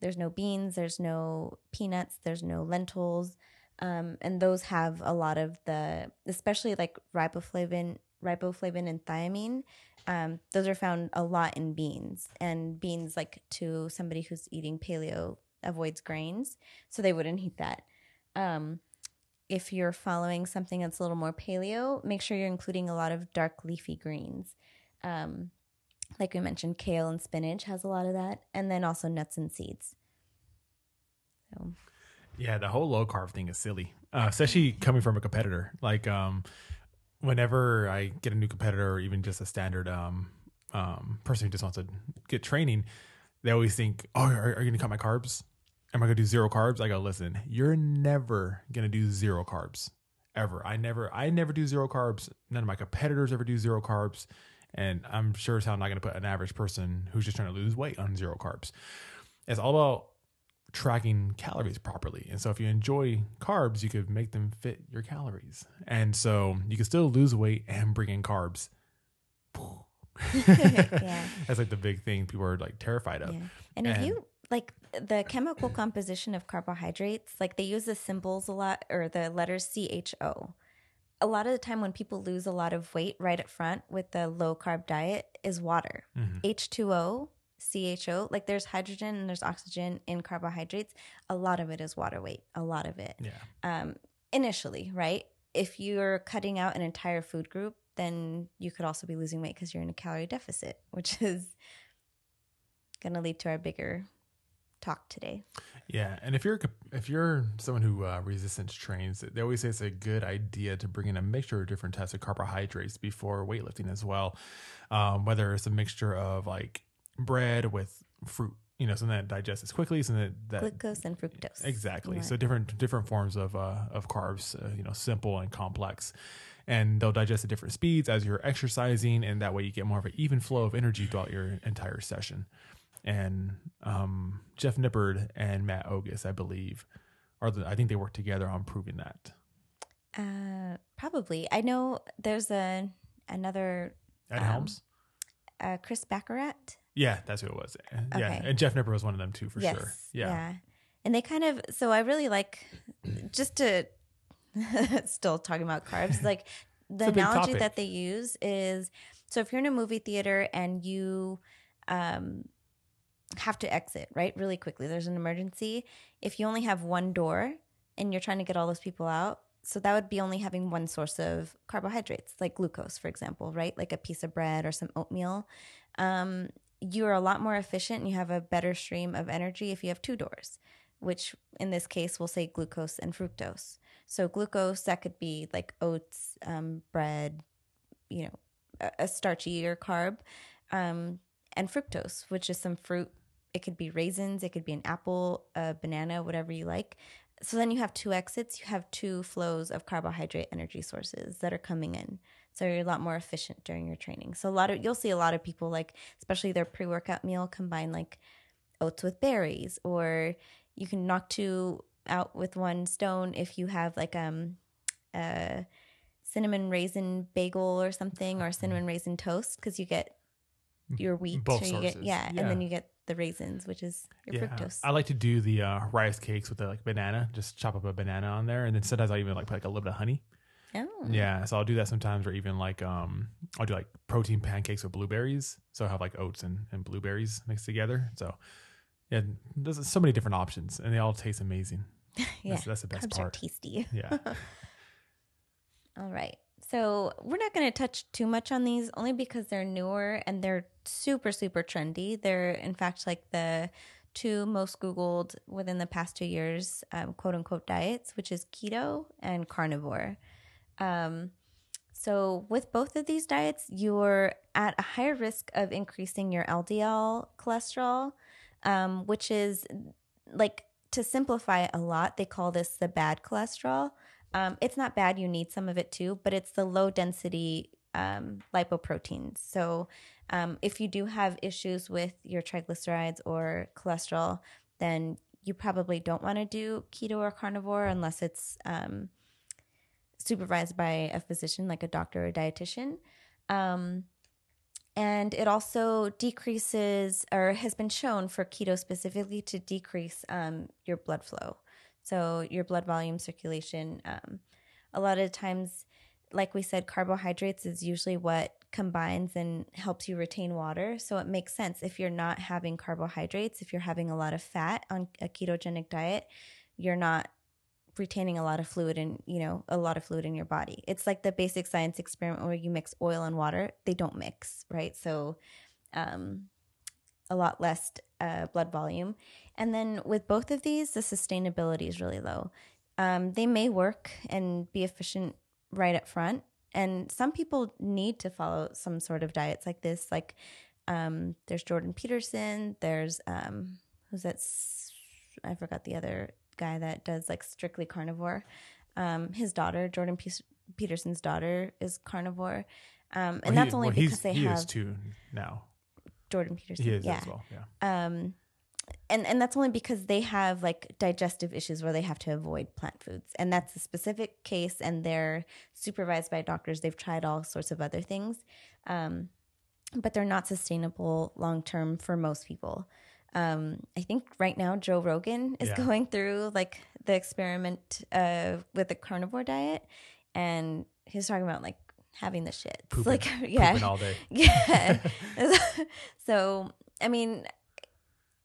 there's no beans, there's no peanuts, there's no lentils. Um, and those have a lot of the, especially like riboflavin, riboflavin and thiamine. Um, those are found a lot in beans, and beans, like to somebody who's eating paleo, avoids grains, so they wouldn't eat that. Um, if you're following something that's a little more paleo, make sure you're including a lot of dark leafy greens. Um, like we mentioned, kale and spinach has a lot of that, and then also nuts and seeds. So Yeah, the whole low carb thing is silly, uh, especially coming from a competitor. Like, um, whenever I get a new competitor or even just a standard um, um, person who just wants to get training, they always think, "Oh, are, are you gonna cut my carbs? Am I gonna do zero carbs?" I go, "Listen, you're never gonna do zero carbs ever. I never, I never do zero carbs. None of my competitors ever do zero carbs, and I'm sure as hell I'm not gonna put an average person who's just trying to lose weight on zero carbs. It's all about tracking calories properly. And so if you enjoy carbs, you could make them fit your calories. And so you can still lose weight and bring in carbs. Yeah. That's like the big thing people are like terrified of. Yeah. And if you like the chemical composition of carbohydrates, like they use the symbols a lot or the letters CHO. A lot of the time when people lose a lot of weight right up front with the low carb diet is water. Mhm. H2O, CHO, like there's hydrogen and there's oxygen in carbohydrates. A lot of it is water weight, a lot of it. Yeah. Um, initially, right? If you're cutting out an entire food group, then you could also be losing weight because you're in a calorie deficit, which is going to lead to our bigger talk today. Yeah, and if you're if you're someone who uh, resistance trains, they always say it's a good idea to bring in a mixture of different types of carbohydrates before weightlifting as well. Um, whether it's a mixture of like bread with fruit, you know, something that digests as quickly, something that, that Glucose and fructose. Exactly. Right. So different different forms of uh, of carbs, uh, you know, simple and complex, and they'll digest at different speeds as you're exercising, and that way you get more of an even flow of energy throughout your entire session. And um, Jeff Nippard and Matt Ogus, I believe, are the I think they work together on proving that. Uh, probably. I know there's a another Ed Um, Helms. uh, Chris Barakat. Yeah, that's who it was. Yeah, Okay. and Jeff Nippard was one of them too, for yes. sure. Yeah. And they kind of so I really like just to still talking about carbs, like the It's a big analogy topic. that they use is so if you're in a movie theater and you um have to exit, right? Really quickly. There's an emergency. If you only have one door and you're trying to get all those people out, so that would be only having one source of carbohydrates, like glucose, for example, right? Like a piece of bread or some oatmeal. Um, you're a lot more efficient and you have a better stream of energy if you have two doors, which in this case we'll say glucose and fructose. So glucose that could be like oats, um, bread, you know, a, a starchy or carb, um, and fructose, which is some fruit. It could be raisins, it could be an apple, a banana, whatever you like. So then you have two exits, you have two flows of carbohydrate energy sources that are coming in. So you're a lot more efficient during your training. So a lot of you'll see a lot of people like especially their pre-workout meal combine like oats with berries or you can knock two out with one stone if you have like um a cinnamon raisin bagel or something or cinnamon raisin toast because you get your wheat Both you get yeah, Yeah. and then you get the raisins which is your Yeah, fructose I like to do the uh, rice cakes with the like banana. Just chop up a banana on there, and then sometimes I even like put like a little bit of honey. Oh. Yeah, so I'll do that sometimes, or even like um, I'll do like protein pancakes with blueberries. So I have like oats and, and blueberries mixed together. So yeah, there's so many different options, and they all taste amazing. yeah That's, that's the best carbs are part. tasty Yeah, All right. So we're not going to touch too much on these only because they're newer and they're super, super trendy. They're, in fact, like the two most Googled within the past two years, um, quote unquote, diets, which is keto and carnivore. Um, so, with both of these diets, you're at a higher risk of increasing your LDL cholesterol, um, which is like to simplify it a lot, they call this the bad cholesterol. Um, it's not bad, you need some of it too, but it's the low density um, lipoproteins. So, um, if you do have issues with your triglycerides or cholesterol, then you probably don't want to do keto or carnivore unless it's um, supervised by a physician, like a doctor or a dietitian. Um, and it also decreases, or has been shown for keto specifically to decrease um, your blood flow. So, your blood volume circulation. Um, a lot of times, like we said, carbohydrates is usually what combines and helps you retain water. So, it makes sense if you're not having carbohydrates, if you're having a lot of fat on a ketogenic diet, you're not retaining a lot of fluid and you know a lot of fluid in your body it's like the basic science experiment where you mix oil and water they don't mix right so um a lot less uh, blood volume and then with both of these the sustainability is really low um, they may work and be efficient right up front And some people need to follow some sort of diets like this. Like um, there's Jordan Peterson. There's um, who's that? i forgot the other guy that does like strictly carnivore. Um, his daughter, Jordan Pe- Peterson's daughter, is carnivore, um, and Well, that's he- only well, because they he have is too now. Jordan Peterson. He is yeah, as well. Yeah. um, and and that's only because they have like digestive issues where they have to avoid plant foods, and that's a specific case, and they're supervised by doctors. They've tried all sorts of other things, um, but they're not sustainable long term for most people. Um, I think right now Joe Rogan is Yeah. going through like the experiment uh, with the carnivore diet, and he's talking about like having the shit. Like yeah, Pooping all day. yeah. so, I mean,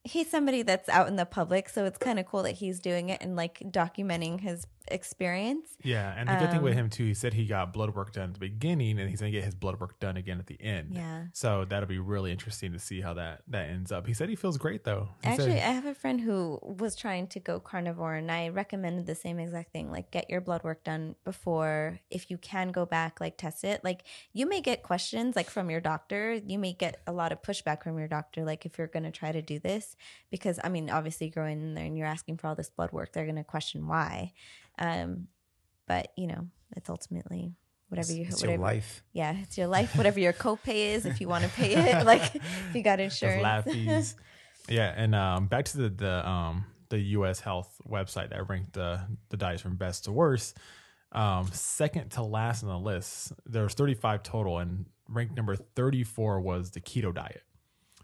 he's somebody that's out in the public, so it's kind of cool that he's doing it and like documenting his experience. Yeah, and the good thing with Um, him too, he said he got blood work done at the beginning, and he's gonna get his blood work done again at the end. Yeah. So that'll be really interesting to see how that that ends up. He said he feels great though. He Actually, said, I have a friend who was trying to go carnivore, and I recommended the same exact thing. Like, get your blood work done before, if you can go back, like, test it. Like, you may get questions, like, from your doctor. You may get a lot of pushback from your doctor, like, if you're going to try to do this. Because, I mean, obviously, you're going in there and you're asking for all this blood work, they're going to question why. Um, but, you know, it's ultimately whatever you, it's whatever, your life. yeah, it's your life, whatever your copay is, if you want to pay it, like, if you got insurance. lab fees. yeah, and um, back to the the um the U.S. Health website that ranked the the diets from best to worst. Um, second to last on the list, there was 35 total, and ranked number 34 was the keto diet.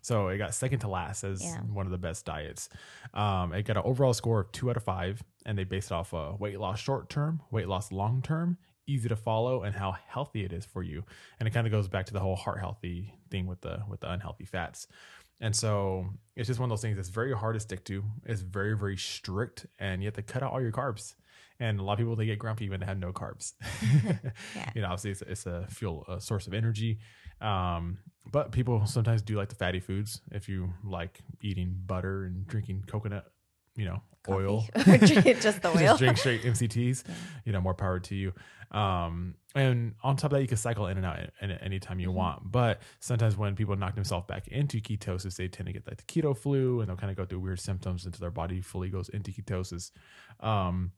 So it got second to last as Yeah. one of the best diets. Um, it got an overall score of two out of five, and they based it off uh, weight loss short term, weight loss long term, easy to follow, and how healthy it is for you. And it kind of goes back to the whole heart healthy thing with the with the unhealthy fats. And so it's just one of those things that's very hard to stick to. It's very very strict, and you have to cut out all your carbs. And a lot of people they get grumpy when they have no carbs. Yeah. You know, obviously it's, it's a fuel a source of energy. Um, but people sometimes do like the fatty foods. If you like eating butter and drinking coconut, you know, oil, Coffee. drink just the oil. just drink straight MCTs. You know, more power to you. Um, and on top of that, you can cycle in and out at, any time you want. But sometimes when people knock themselves back into ketosis, they tend to get like the keto flu, and they'll kind of go through weird symptoms until their body fully goes into ketosis. Um,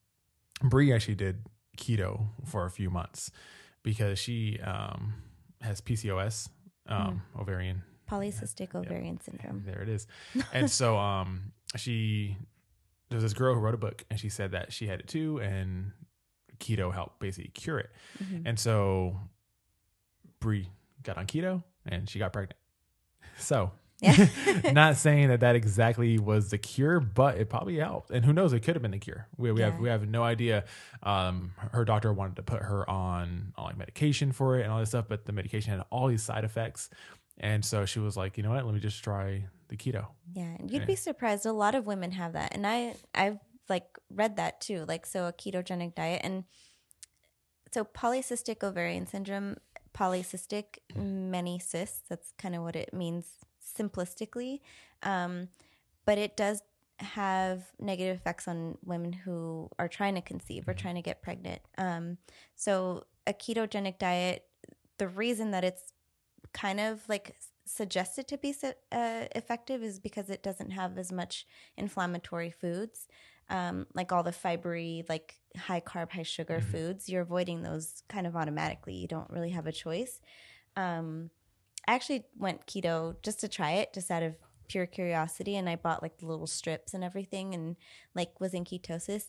Brie actually did keto for a few months because she um, has PCOS, um, ovarian Polycystic ovarian syndrome. there it is. And so um she there's this girl who wrote a book and she said that she had it too and keto helped basically cure it. Mhm. And so Brie got on keto and she got pregnant. So Yeah. not saying that that exactly was the cure, but it probably helped. And who knows, it could have been the cure. We, we have we have no idea. Um, her doctor wanted to put her on, on like medication for it and all this stuff, but the medication had all these side effects. And so she was like, you know what? Let me just try the keto. Yeah, and you'd Yeah. be surprised. A lot of women have that, and I I've like read that too. Like so, a ketogenic diet, and so polycystic ovarian syndrome, polycystic, many cysts. That's kind of what it means simplistically, um, but it does have negative effects on women who are trying to conceive or trying to get pregnant. Um, so a ketogenic diet, the reason that it's kind of like suggested to be uh, effective is because it doesn't have as much inflammatory foods um, like all the fibery like high carb high sugar Mhm. foods you're avoiding those kind of automatically you don't really have a choice um, i actually went keto just to try it just out of pure curiosity and i bought like the little strips and everything and like was in ketosis.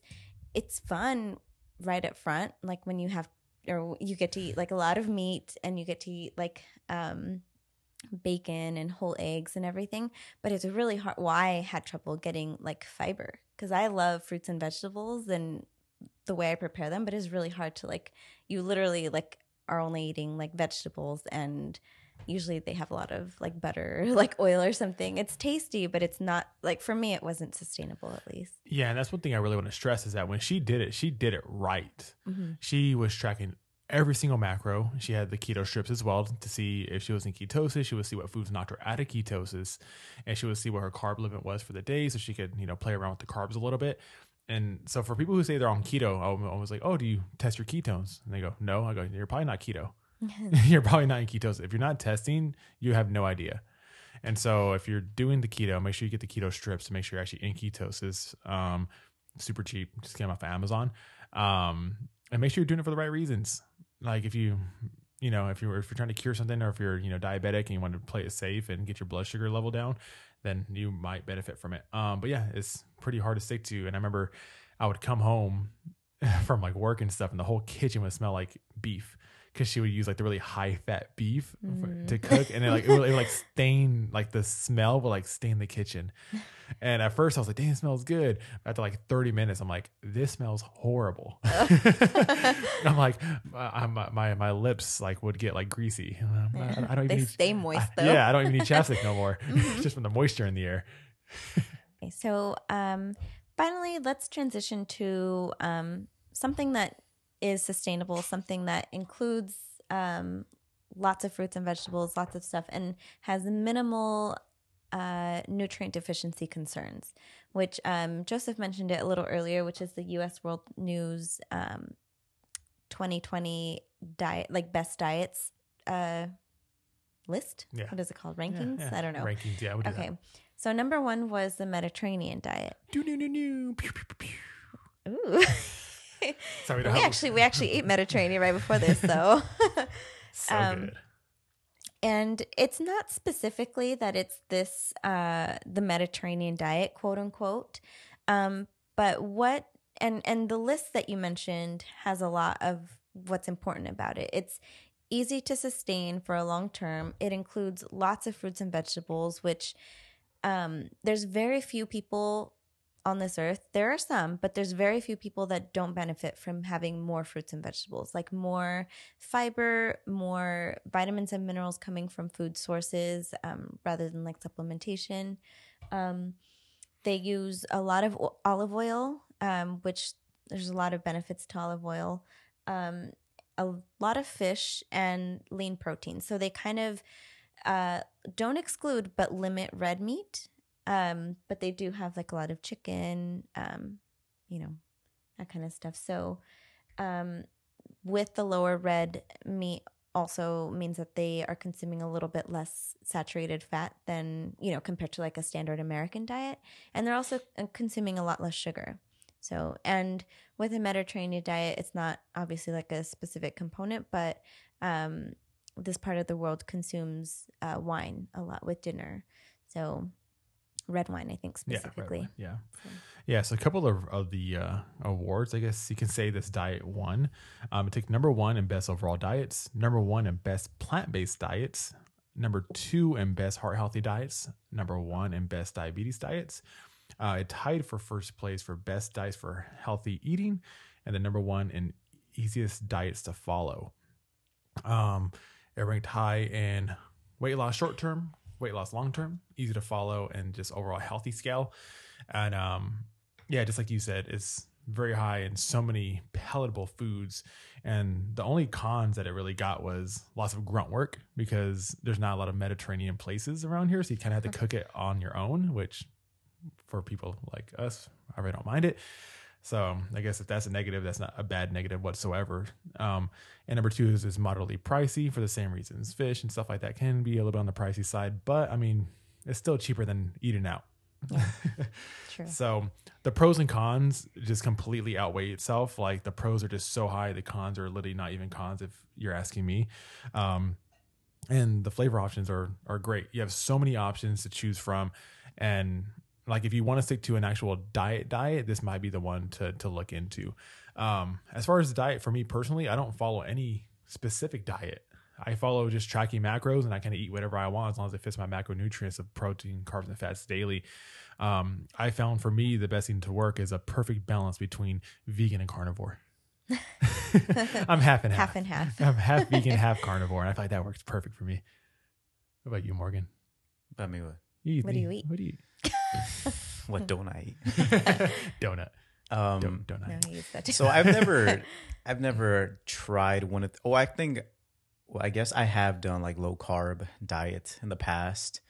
It's fun right up front like when you have or you get to eat like a lot of meat and you get to eat like um bacon and whole eggs and everything but it's really hard why i had trouble getting like fiber because i love fruits and vegetables and the way i prepare them but it's really hard to like you literally like are only eating like vegetables and usually they have a lot of like butter like oil or something it's tasty but it's not like for me it wasn't sustainable at least Yeah, and that's one thing I really want to stress is that when she did it, she did it right. Mhm. She was tracking every single macro. She had the keto strips as well to see if she was in ketosis. She would see what foods knocked her out of ketosis, and she would see what her carb limit was for the day, so she could you know play around with the carbs a little bit. and so for people who say they're on keto, I'm always like, oh, do you test your ketones? And they go, no. I go, you're probably not keto. you're probably not in ketosis. If you're not testing, you have no idea. And so if you're doing the keto, make sure you get the keto strips to make sure you're actually in ketosis. Um, super cheap, just them off of Amazon. Um, and make sure you're doing it for the right reasons. Like if you, you know, if you're if you're trying to cure something, or if you're you know diabetic and you want to play it safe and get your blood sugar level down, then you might benefit from it. Um, but yeah, it's pretty hard to stick to. And I remember I would come home from like work and stuff, and the whole kitchen would smell like beef because she would use like the really high fat beef for- to cook, and it like it would, it would like stain like the smell would like stain the kitchen. And at first I was like, "Damn, it smells good." After like 30 minutes, I'm like, "This smells horrible." I'm like, uh, I'm, my my lips like would get like greasy. I, I don't even They need, stay moist I- though. yeah, I don't even need chapstick no more, it's just from the moisture in the air. Okay, so um, finally, let's transition to um, something that is sustainable, something that includes um, lots of fruits and vegetables, lots of stuff, and has minimal uh, nutrient deficiency concerns, which um, Joseph mentioned it a little earlier, which is the U.S. World News um, 2020 diet, like best diets uh, list. Yeah. What is it called? Rankings? yeah. I don't know. Rankings, yeah. Okay. So number one was the Mediterranean diet. Do, do, do, do. Pew, pew, pew, pew. Ooh. Sorry, we actually we actually ate Mediterranean right before this though. so um, good. and it's not specifically that it's this uh the Mediterranean diet, quote unquote. Um, but what and and the list that you mentioned has a lot of what's important about it. It's easy to sustain for a long term. It includes lots of fruits and vegetables, which um, there's very few people on this earth. There are some, but there's very few people that don't benefit from having more fruits and vegetables, like more fiber, more vitamins and minerals coming from food sources um, rather than like supplementation. Um, they use a lot of olive oil, um, which there's a lot of benefits to olive oil. Um, a lot of fish and lean protein. So they kind of uh, don't exclude but limit red meat. Um, but they do have like a lot of chicken, um, you know, that kind of stuff. So um, with the lower red meat also means that they are consuming a little bit less saturated fat than, you know, compared to like a standard American diet. And they're also uh, consuming a lot less sugar. So, and with a Mediterranean diet, it's not obviously like a specific component, but um, this part of the world consumes uh, wine a lot with dinner. So, red wine, I think specifically. right, yeah, So- yeah. So a couple of, of the uh, awards, I guess you can say this diet won. Um, it took number one in best overall diets, number one in best plant based diets, number two in best heart healthy diets, number one in best diabetes diets. Uh, it tied for first place for best diets for healthy eating, and the number one in easiest diets to follow. Um, it ranked high in weight loss short term, weight loss long term, easy to follow, and just overall healthy scale. And um, yeah, just like you said, it's very high in so many palatable foods. And the only cons that it really got was lots of grunt work because there's not a lot of Mediterranean places around here. So you kind of have to cook it on your own, which for people like us, I really don't mind it. So I guess if that's a negative, that's not a bad negative whatsoever. Um, and number two is, is moderately pricey for the same reasons. Fish and stuff like that can be a little bit on the pricey side, but I mean, it's still cheaper than eating out. True. So the pros and cons just completely outweigh itself. Like the pros are just so high, the cons are literally not even cons if you're asking me. Um, and the flavor options are are great. You have so many options to choose from, and like if you want to stick to an actual diet diet, this might be the one to to look into. Um, as far as the diet for me personally, I don't follow any specific diet. I follow just tracking macros and I kind of eat whatever I want as long as it fits my macronutrients of protein, carbs, and fats daily. Um, I found for me the best thing to work is a perfect balance between vegan and carnivore. I'm half and half. Half and half. I'm half vegan, half carnivore, and I feel like that works perfect for me. What about you, Morgan? I mean, what, You eat What do you eat? What do you what don't I eat? eat? Donut. Um, Don't, don't No, I? he that so I've never, I've never tried one of. Oh, I think, well, I guess I have done like low carb diet in the past,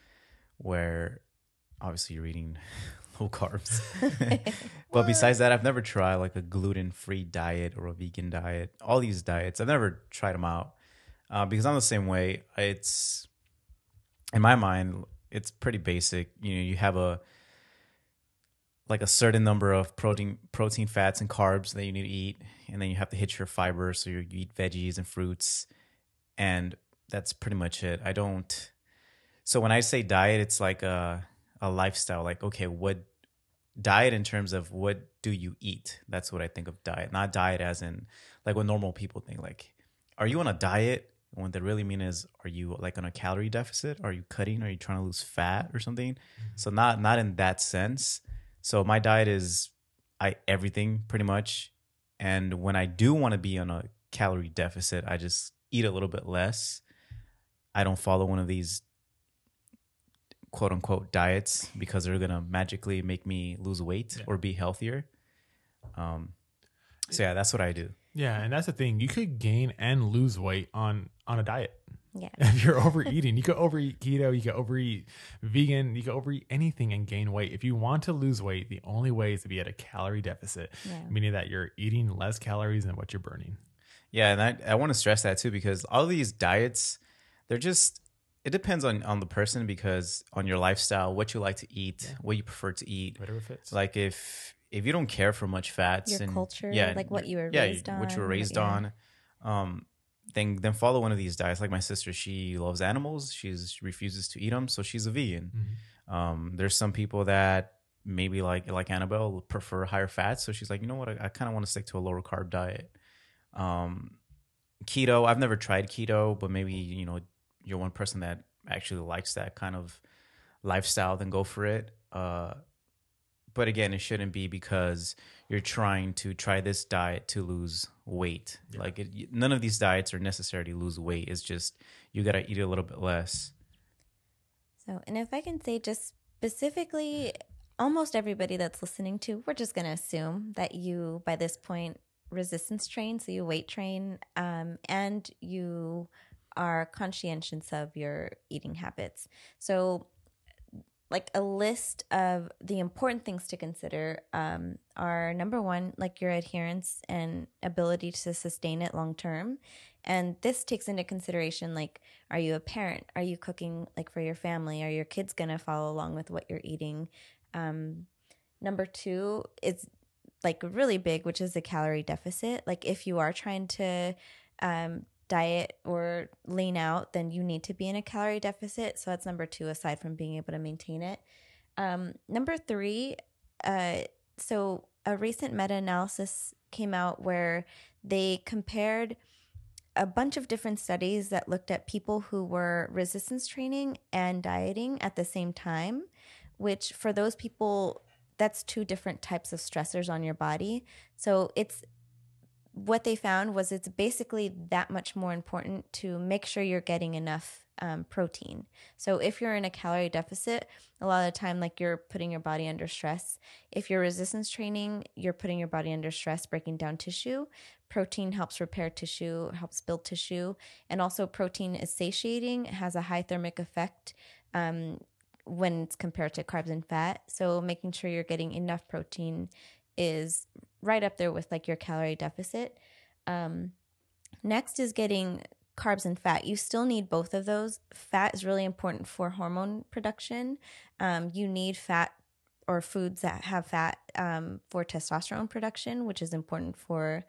where obviously you're eating low carbs. but besides that, I've never tried like a gluten free diet or a vegan diet. All these diets, I've never tried them out uh, because I'm the same way. It's in my mind, it's pretty basic. You know, you have a like a certain number of protein, protein, fats, and carbs that you need to eat, and then you have to hit your fiber. So you eat veggies and fruits, and that's pretty much it. I don't. So when I say diet, it's like a a lifestyle. Like, okay, what diet in terms of what do you eat? That's what I think of diet, not diet as in like what normal people think. Like, are you on a diet? What they really mean is, are you like on a calorie deficit? Are you cutting? Are you trying to lose fat or something? So not not in that sense. So my diet is I everything pretty much. And when I do want to be on a calorie deficit, I just eat a little bit less. I don't follow one of these quote unquote diets because they're gonna magically make me lose weight Yeah. or be healthier. Um, so yeah, that's what I do. Yeah, and that's the thing. You could gain and lose weight on on a diet. Yeah. If you're overeating, you could overeat keto, you could overeat vegan, you could overeat anything and gain weight. If you want to lose weight, the only way is to be at a calorie deficit, Yeah. meaning that you're eating less calories than what you're burning. Yeah, and I, I want to stress that too because all these diets, they're just it depends on on the person because on your lifestyle, what you like to eat, what you prefer to eat. Whatever fits. Like if if you don't care for much fats Your and culture, yeah, like what you were yeah, raised what you were on, raised yeah. on, um, then then follow one of these diets. Like my sister, she loves animals. She's she refuses to eat them, so she's a vegan. Mhm. Um, there's some people that maybe like like Annabelle prefer higher fats, so she's like, you know what, I, I kind of want to stick to a lower carb diet. Um, keto, I've never tried keto, but maybe you know you're one person that actually likes that kind of lifestyle, then go for it. Uh, but again, it shouldn't be because you're trying to try this diet to lose weight. Like it, none of these diets are necessary to lose weight. It's just you gotta eat a little bit less. So, and if I can say just specifically, almost everybody that's listening to, we're just going to assume that you, by this point, resistance train, so you weight train, um, and you are conscientious of your eating habits. So, like a list of the important things to consider um, are number one, like your adherence and ability to sustain it long term. And this takes into consideration like, are you a parent? Are you cooking like for your family? Are your kids going to follow along with what you're eating? Um, number two is like really big, which is the calorie deficit. Like, if you are trying to um, diet or lean out, then you need to be in a calorie deficit. So that's number two, aside from being able to maintain it. Um, number three, uh, so a recent meta analysis came out where they compared a bunch of different studies that looked at people who were resistance training and dieting at the same time, which for those people, that's two different types of stressors on your body. So it's what they found was it's basically that much more important to make sure you're getting enough um, protein. So if you're in a calorie deficit, a lot of the time, like you're putting your body under stress. If you're resistance training, you're putting your body under stress, breaking down tissue. Protein helps repair tissue, helps build tissue, and also protein is satiating, it has a high thermic effect. Um, when it's compared to carbs and fat. So making sure you're getting enough protein is right up there with like your calorie deficit. Um, next is getting carbs and fat. You still need both of those. Fat is really important for hormone production. Um, you need fat or foods that have fat um, for testosterone production, which is important for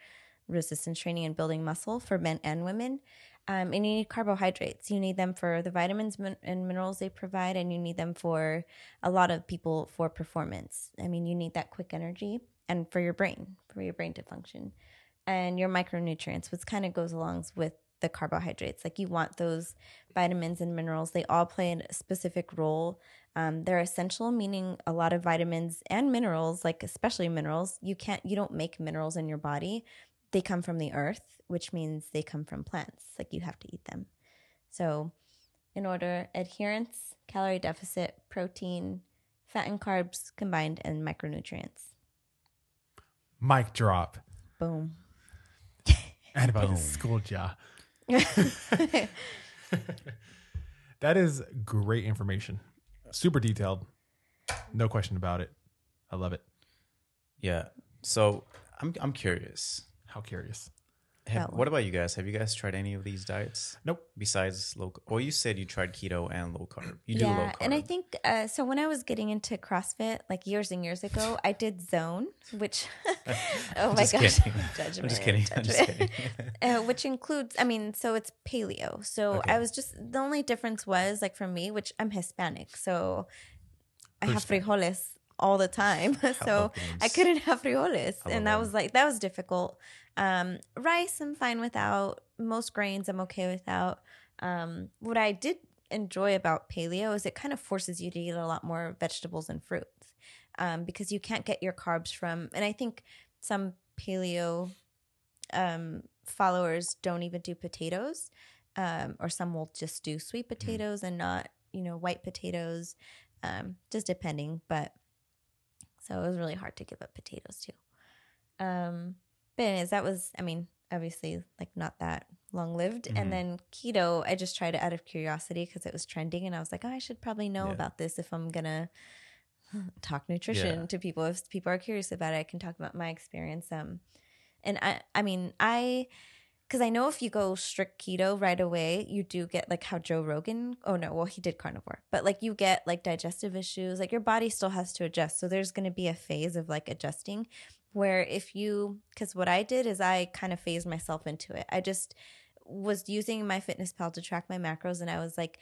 resistance training and building muscle for men and women. Um, and you need carbohydrates. You need them for the vitamins min- and minerals they provide, and you need them for a lot of people for performance. I mean, you need that quick energy and for your brain, for your brain to function. And your micronutrients, which kind of goes along with the carbohydrates. Like you want those vitamins and minerals, they all play a specific role. Um, they're essential, meaning a lot of vitamins and minerals, like especially minerals, you can't, you don't make minerals in your body they come from the earth, which means they come from plants. Like you have to eat them. So, in order, adherence, calorie deficit, protein, fat and carbs combined, and micronutrients. Mic drop. Boom. And about the school jar. that is great information. Super detailed. No question about it. I love it. Yeah. So I'm I'm curious. How curious. Have, what about you guys? Have you guys tried any of these diets Nope. besides low? Well, you said you tried keto and low carb. You do low yeah, carb. and I think uh, so. When I was getting into CrossFit, like years and years ago, I did Zone, which oh my gosh, judgment, I'm just kidding. I'm just judgment. kidding. uh, which includes i mean so it's paleo so Okay. i was just the only difference was like for me which i'm hispanic so i Who's have frijoles all the time so i couldn't have frijoles and that was like that was difficult um rice i'm fine without most grains i'm okay without um what i did enjoy about paleo is it kind of forces you to eat a lot more vegetables and fruits um, because you can't get your carbs from and i think some paleo um, followers don't even do potatoes, um, or some will just do sweet potatoes and not, you know, white potatoes, um, just depending. But so it was really hard to give up potatoes too. Um, but anyways, that was, I mean, obviously like not that long lived. Mhm. And then keto, I just tried it out of curiosity because it was trending, and I was like, oh, I should probably know Yeah. about this if I'm gonna talk nutrition Yeah. to people. If people are curious about it, I can talk about my experience. Um, and I, I mean, I, because I know if you go strict keto right away, you do get like how Joe Rogan. Oh no, well he did carnivore, but like you get like digestive issues. Like your body still has to adjust. So there's going to be a phase of like adjusting. Where if you, because what I did is I kind of phased myself into it. I just was using MyFitnessPal to track my macros, and I was like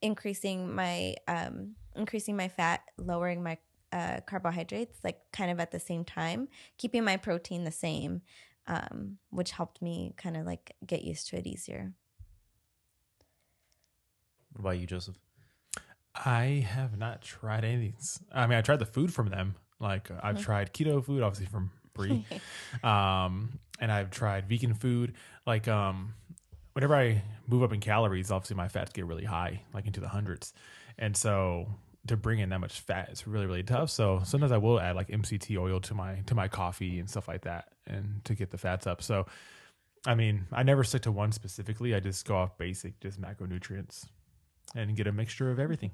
increasing my um increasing my fat, lowering my uh, carbohydrates, like kind of at the same time, keeping my protein the same, um, which helped me kind of like get used to it easier. What about you, Joseph? I have not tried any of these. I mean, I tried the food from them. Like uh, I've tried keto food, obviously from Brie, um, and I've tried vegan food. Like um, whenever I move up in calories, obviously my fats get really high, like into the hundreds, and so to bring in that much fat is really really tough. So sometimes I will add like MCT oil to my to my coffee and stuff like that, and to get the fats up. So. I mean, I never stick to one specifically. I just go off basic, just macronutrients, and get a mixture of everything.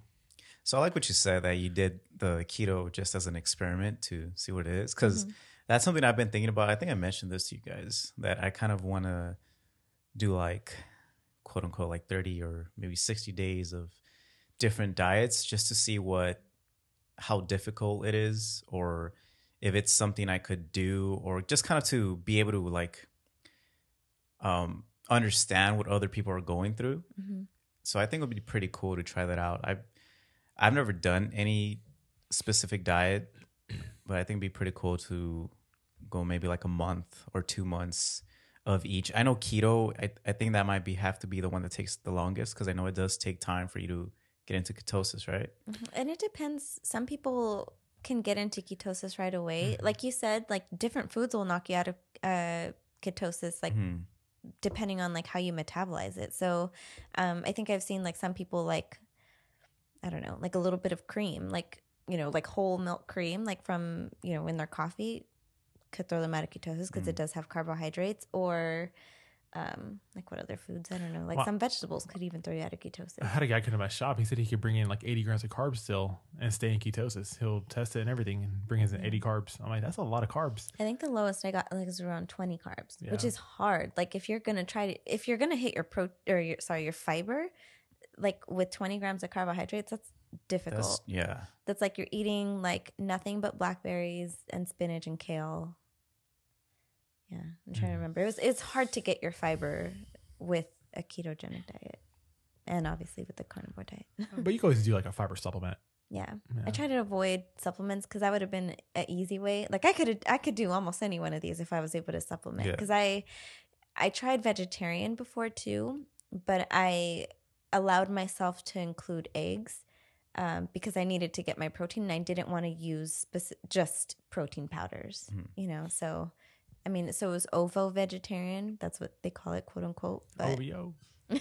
So I like what you said that you did the keto just as an experiment to see what it is, because that's something I've been thinking about. I think I mentioned this to you guys that I kind of want to do like quote unquote like 30 or maybe 60 days of different diets just to see what how difficult it is or if it's something I could do or just kind of to be able to like um understand what other people are going through. Mhm. So I think it would be pretty cool to try that out. I I've never done any specific diet, but I think it'd be pretty cool to go maybe like a month or two months of each. I know keto, I, I think that might be have to be the one that takes the longest because I know it does take time for you to get into ketosis, right? And it depends. Some people can get into ketosis right away. Like you said, like different foods will knock you out of uh, ketosis, like Mhm. depending on like how you metabolize it. So um, I think I've seen like some people like I don't know, like a little bit of cream, like you know, like whole milk cream, like from you know in their coffee, could throw them out of ketosis because it does have carbohydrates, or um, like what other foods? I don't know, like Well- some vegetables could even throw you out of ketosis. I had a guy come to my shop. He said he could bring in like 80 grams of carbs still and stay in ketosis. He'll test it and everything and bring us in 80 carbs. I'm like, that's a lot of carbs. I think the lowest I got like is around 20 carbs, which is hard. Like if you're to try to if you're to hit your pro or your sorry, your fiber like with 20 grams of carbohydrates, that's difficult. That's yeah. That's, like you're eating like nothing but blackberries and spinach and kale. Yeah, I'm trying to mm-hmm. remember. It was it's hard to get your fiber with a ketogenic diet and obviously with the carnivore diet. but you can always do like a fiber supplement. Yeah. Yeah. I try to avoid supplements because that would have been an easy way. Like I could I could do almost any one of these if I was able to supplement. Yeah. Because I I tried vegetarian before too, but I allowed myself to include eggs um, because I needed to get my protein and I didn't want to use just protein powders. Mhm. You know, so I mean, so it was ovo vegetarian. That's what they call it, quote unquote. But OVO.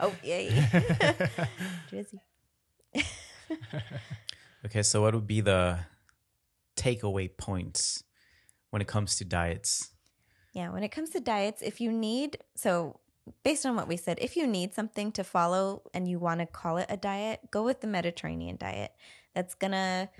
oh yay, Drizzy. Okay, so what would be the takeaway points when it comes to diets? Yeah, when it comes to diets, if you need, so based on what we said, if you need something to follow and you want to call it a diet, go with the Mediterranean diet. That's gonna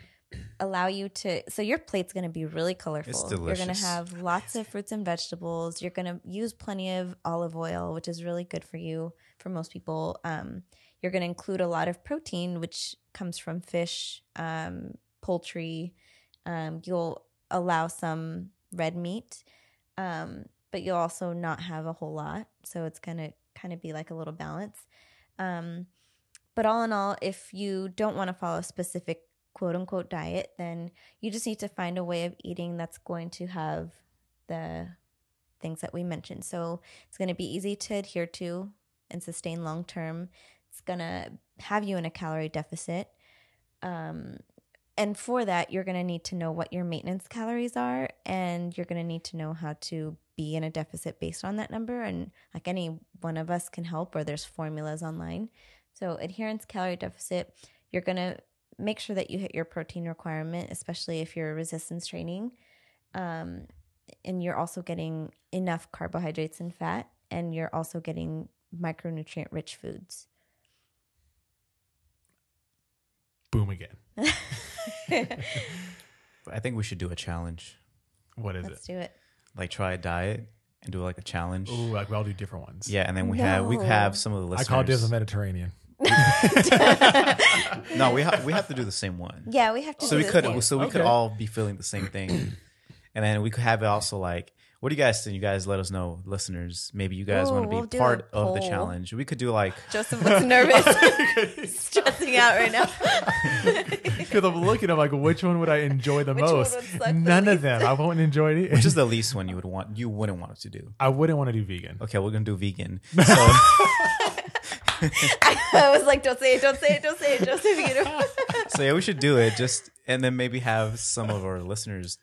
allow you to so your plate's going to be really colorful. You're going to have lots of fruits and vegetables. You're going to use plenty of olive oil which is really good for you for most people. Um, you're going to include a lot of protein which comes from fish um, poultry. Um, you'll allow some red meat. Um, but you'll also not have a whole lot so it's going to kind of be like a little balance um, but all in all, if you don't want to follow a specific quote unquote diet, then you just need to find a way of eating that's going to have the things that we mentioned. So it's going to be easy to adhere to and sustain long term. It's going to have you in a calorie deficit. Um, and for that, you're going to need to know what your maintenance calories are, and you're going to need to know how to be in a deficit based on that number. And like any one of us can help, or there's formulas online. So, adherence, calorie deficit, you're going to make sure that you hit your protein requirement, especially if you're resistance training. Um, and you're also getting enough carbohydrates and fat, and you're also getting micronutrient rich foods. Boom again. I think we should do a challenge. What is it? Let's do it. Like try a diet and do like a challenge. Ooh, like we all do different ones. Yeah, and then we have we No. have some of the listeners. I listeners. call it the Mediterranean. no, we have we have to do the same one. Yeah, we have to. So do we this could one. so we could Okay. all be feeling the same thing, and then we could have it also like. What do you guys think? You guys let us know, listeners. Maybe you guys Ooh, want to be we'll do part of the challenge. We could do like Joseph looks nervous, stressing out right now. Because I'm looking, I'm like, which one would I enjoy the Which most? would suck the None of them. I won't enjoy it. which is the least one you would want you wouldn't want us to do. I wouldn't want to do vegan. Okay, we're gonna do vegan. So I was like, "Don't say it! Don't say it! Don't say it! Don't say it!" so yeah, we should do it. Just and then maybe have some of our listeners,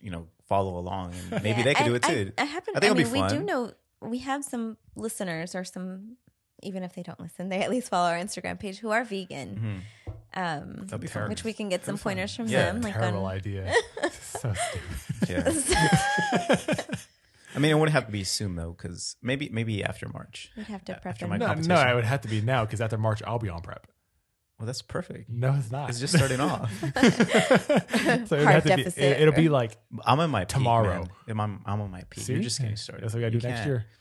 you know, follow along, and maybe Yeah, they could do it too. I, I happen. I I, think it'll mean, be we do know we have some listeners or some, even if they don't listen, they at least follow our Instagram page who are vegan. Um, That'd be fun. which we can get some pointers from Yeah, them. Like Terrible on, idea. so stupid. Yeah. I mean, it wouldn't have to be soon though, because maybe maybe after March. we'd have to prep After them. my No, competition. no, it would have to be now because after March I'll be on prep. Well, that's perfect. No, it's not. It's just starting off. so it'd have to be, deficit it, will be like I'm on my peak, Tomorrow. man. I'm, I'm on my peak. see, You're just getting started. That's what we gotta You do next can't- year.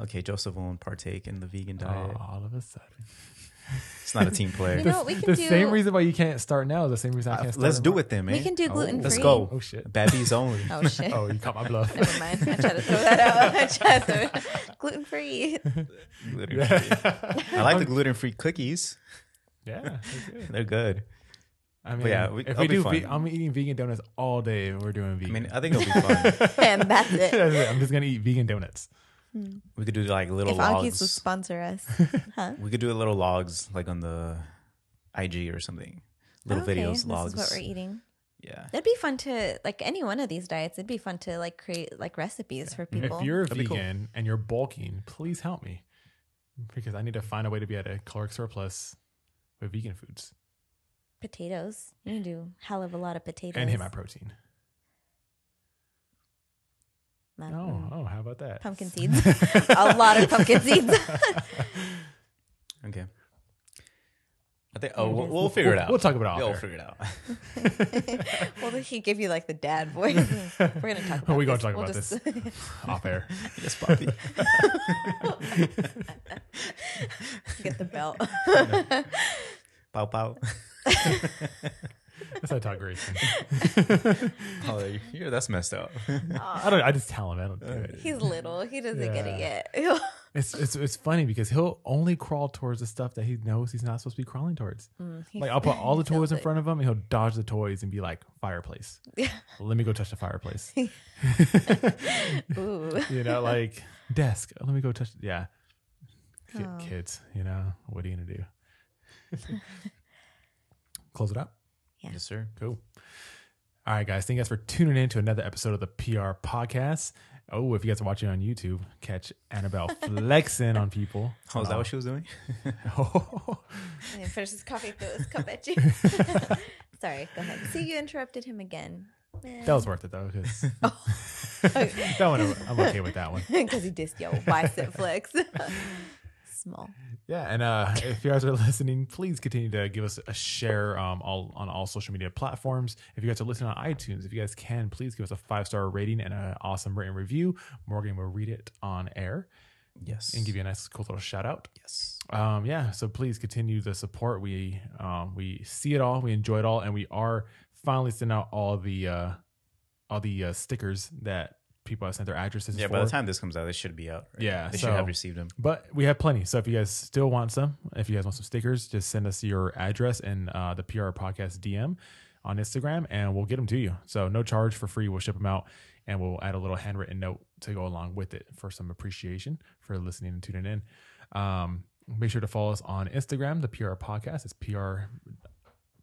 Okay, Joseph won't partake in the vegan Oh, diet. all of a sudden, It's not a team player. You know what we can the do? same reason why you can't start now is the same reason I Uh, can't. Start let's do it then, man. we can do gluten free. Let's go. Oh shit. Babbies only. Oh shit. Oh, you caught my bluff. Never mind. I tried to throw that out. I tried to gluten free. Gluten free. I like the gluten free cookies. Yeah, that's good. They're good. I mean, yeah, we- if we be do, ve- I'm eating vegan donuts all day. If we're doing vegan. I vegan. mean, I think it'll be fun. and that's it. That's it. I'm just gonna eat vegan donuts. Hmm. we could do like little If Anki's would sponsor us, huh? We could do a little logs like on the IG or something. Little Okay, videos, This logs. is what we're eating. Yeah. It'd be fun to like any one of these diets. It'd be fun to like create like recipes for people. If you're That'd be cool. vegan and you're bulking, please help me because I need to find a way to be at a caloric surplus with vegan foods potatoes, you can do hell of a lot of potatoes and hit my protein. My- Oh, mm, oh, how about that? pumpkin seeds. a lot of pumpkin seeds. Okay. I think. Oh, we'll, we'll figure it out. we'll talk about it off Yeah, we'll figure it out. well, did he give you like the dad voice. We're gonna talk. About we gonna this. talk We'll about just- Off air. yes, Poppy. Get the belt. pow pow. That's how I talk Grayson. Oh, yeah, that's messed up. I don't. I just tell him. I don't do it. He's little. He doesn't get it yet. It's, it's it's funny because he'll only crawl towards the stuff that he knows he's not supposed to be crawling towards. Mm, he- Like I'll put all the toys in front of him, and he'll dodge the toys and be like fireplace. Yeah. Let me go touch the fireplace. Ooh. you know, like desk. Let me go touch. Yeah, Oh. kids. You know, what are you gonna do? Close it up. Yeah. Yes, sir. Cool. All right, guys. Thank you guys for tuning in to another episode of the PR podcast. Oh, if you guys are watching on YouTube, catch Annabelle flexing on people. Oh, is that what oh. she was doing? Oh, And finish his coffee, throw his cup at you. Sorry, go ahead. See, you interrupted him again. that was worth it though, because Oh. that one I'm okay with that one. because he dissed your bicep flex. Small. Yeah, and uh, if you guys are listening, please continue to give us a share um, all on all social media platforms. If you guys are listening on iTunes, if you guys can, please give us a five star rating and an awesome written review. Morgan will read it on air Yes. and give you a nice, cool little shout out. Yes. Um, yeah, so please continue the support. We um, we see it all, we enjoy it all, and we are finally sending out all the uh, all the uh, stickers that people have sent their addresses Yeah. for. By the time this comes out, they should be out. right? Yeah, They so- should have received them. But we have plenty. So if you guys still want some, if you guys want some stickers, just send us your address and uh, the PR podcast DM on Instagram, and we'll get them to you. So no charge for free. We'll ship them out, and we'll add a little handwritten note to go along with it for some appreciation for listening and tuning in. Um, make sure to follow us on Instagram, the PR podcast. It's PR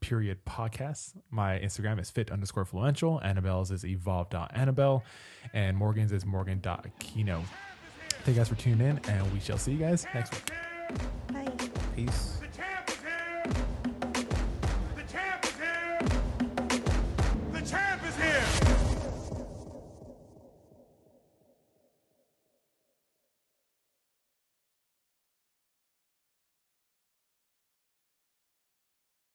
period podcast. My Instagram is fit underscore fluential. Annabelle's is evolve.annabelle. And Morgan's is morgan.kino. Thank you guys for tuning in, and we shall see you guys next week. Bye. Peace.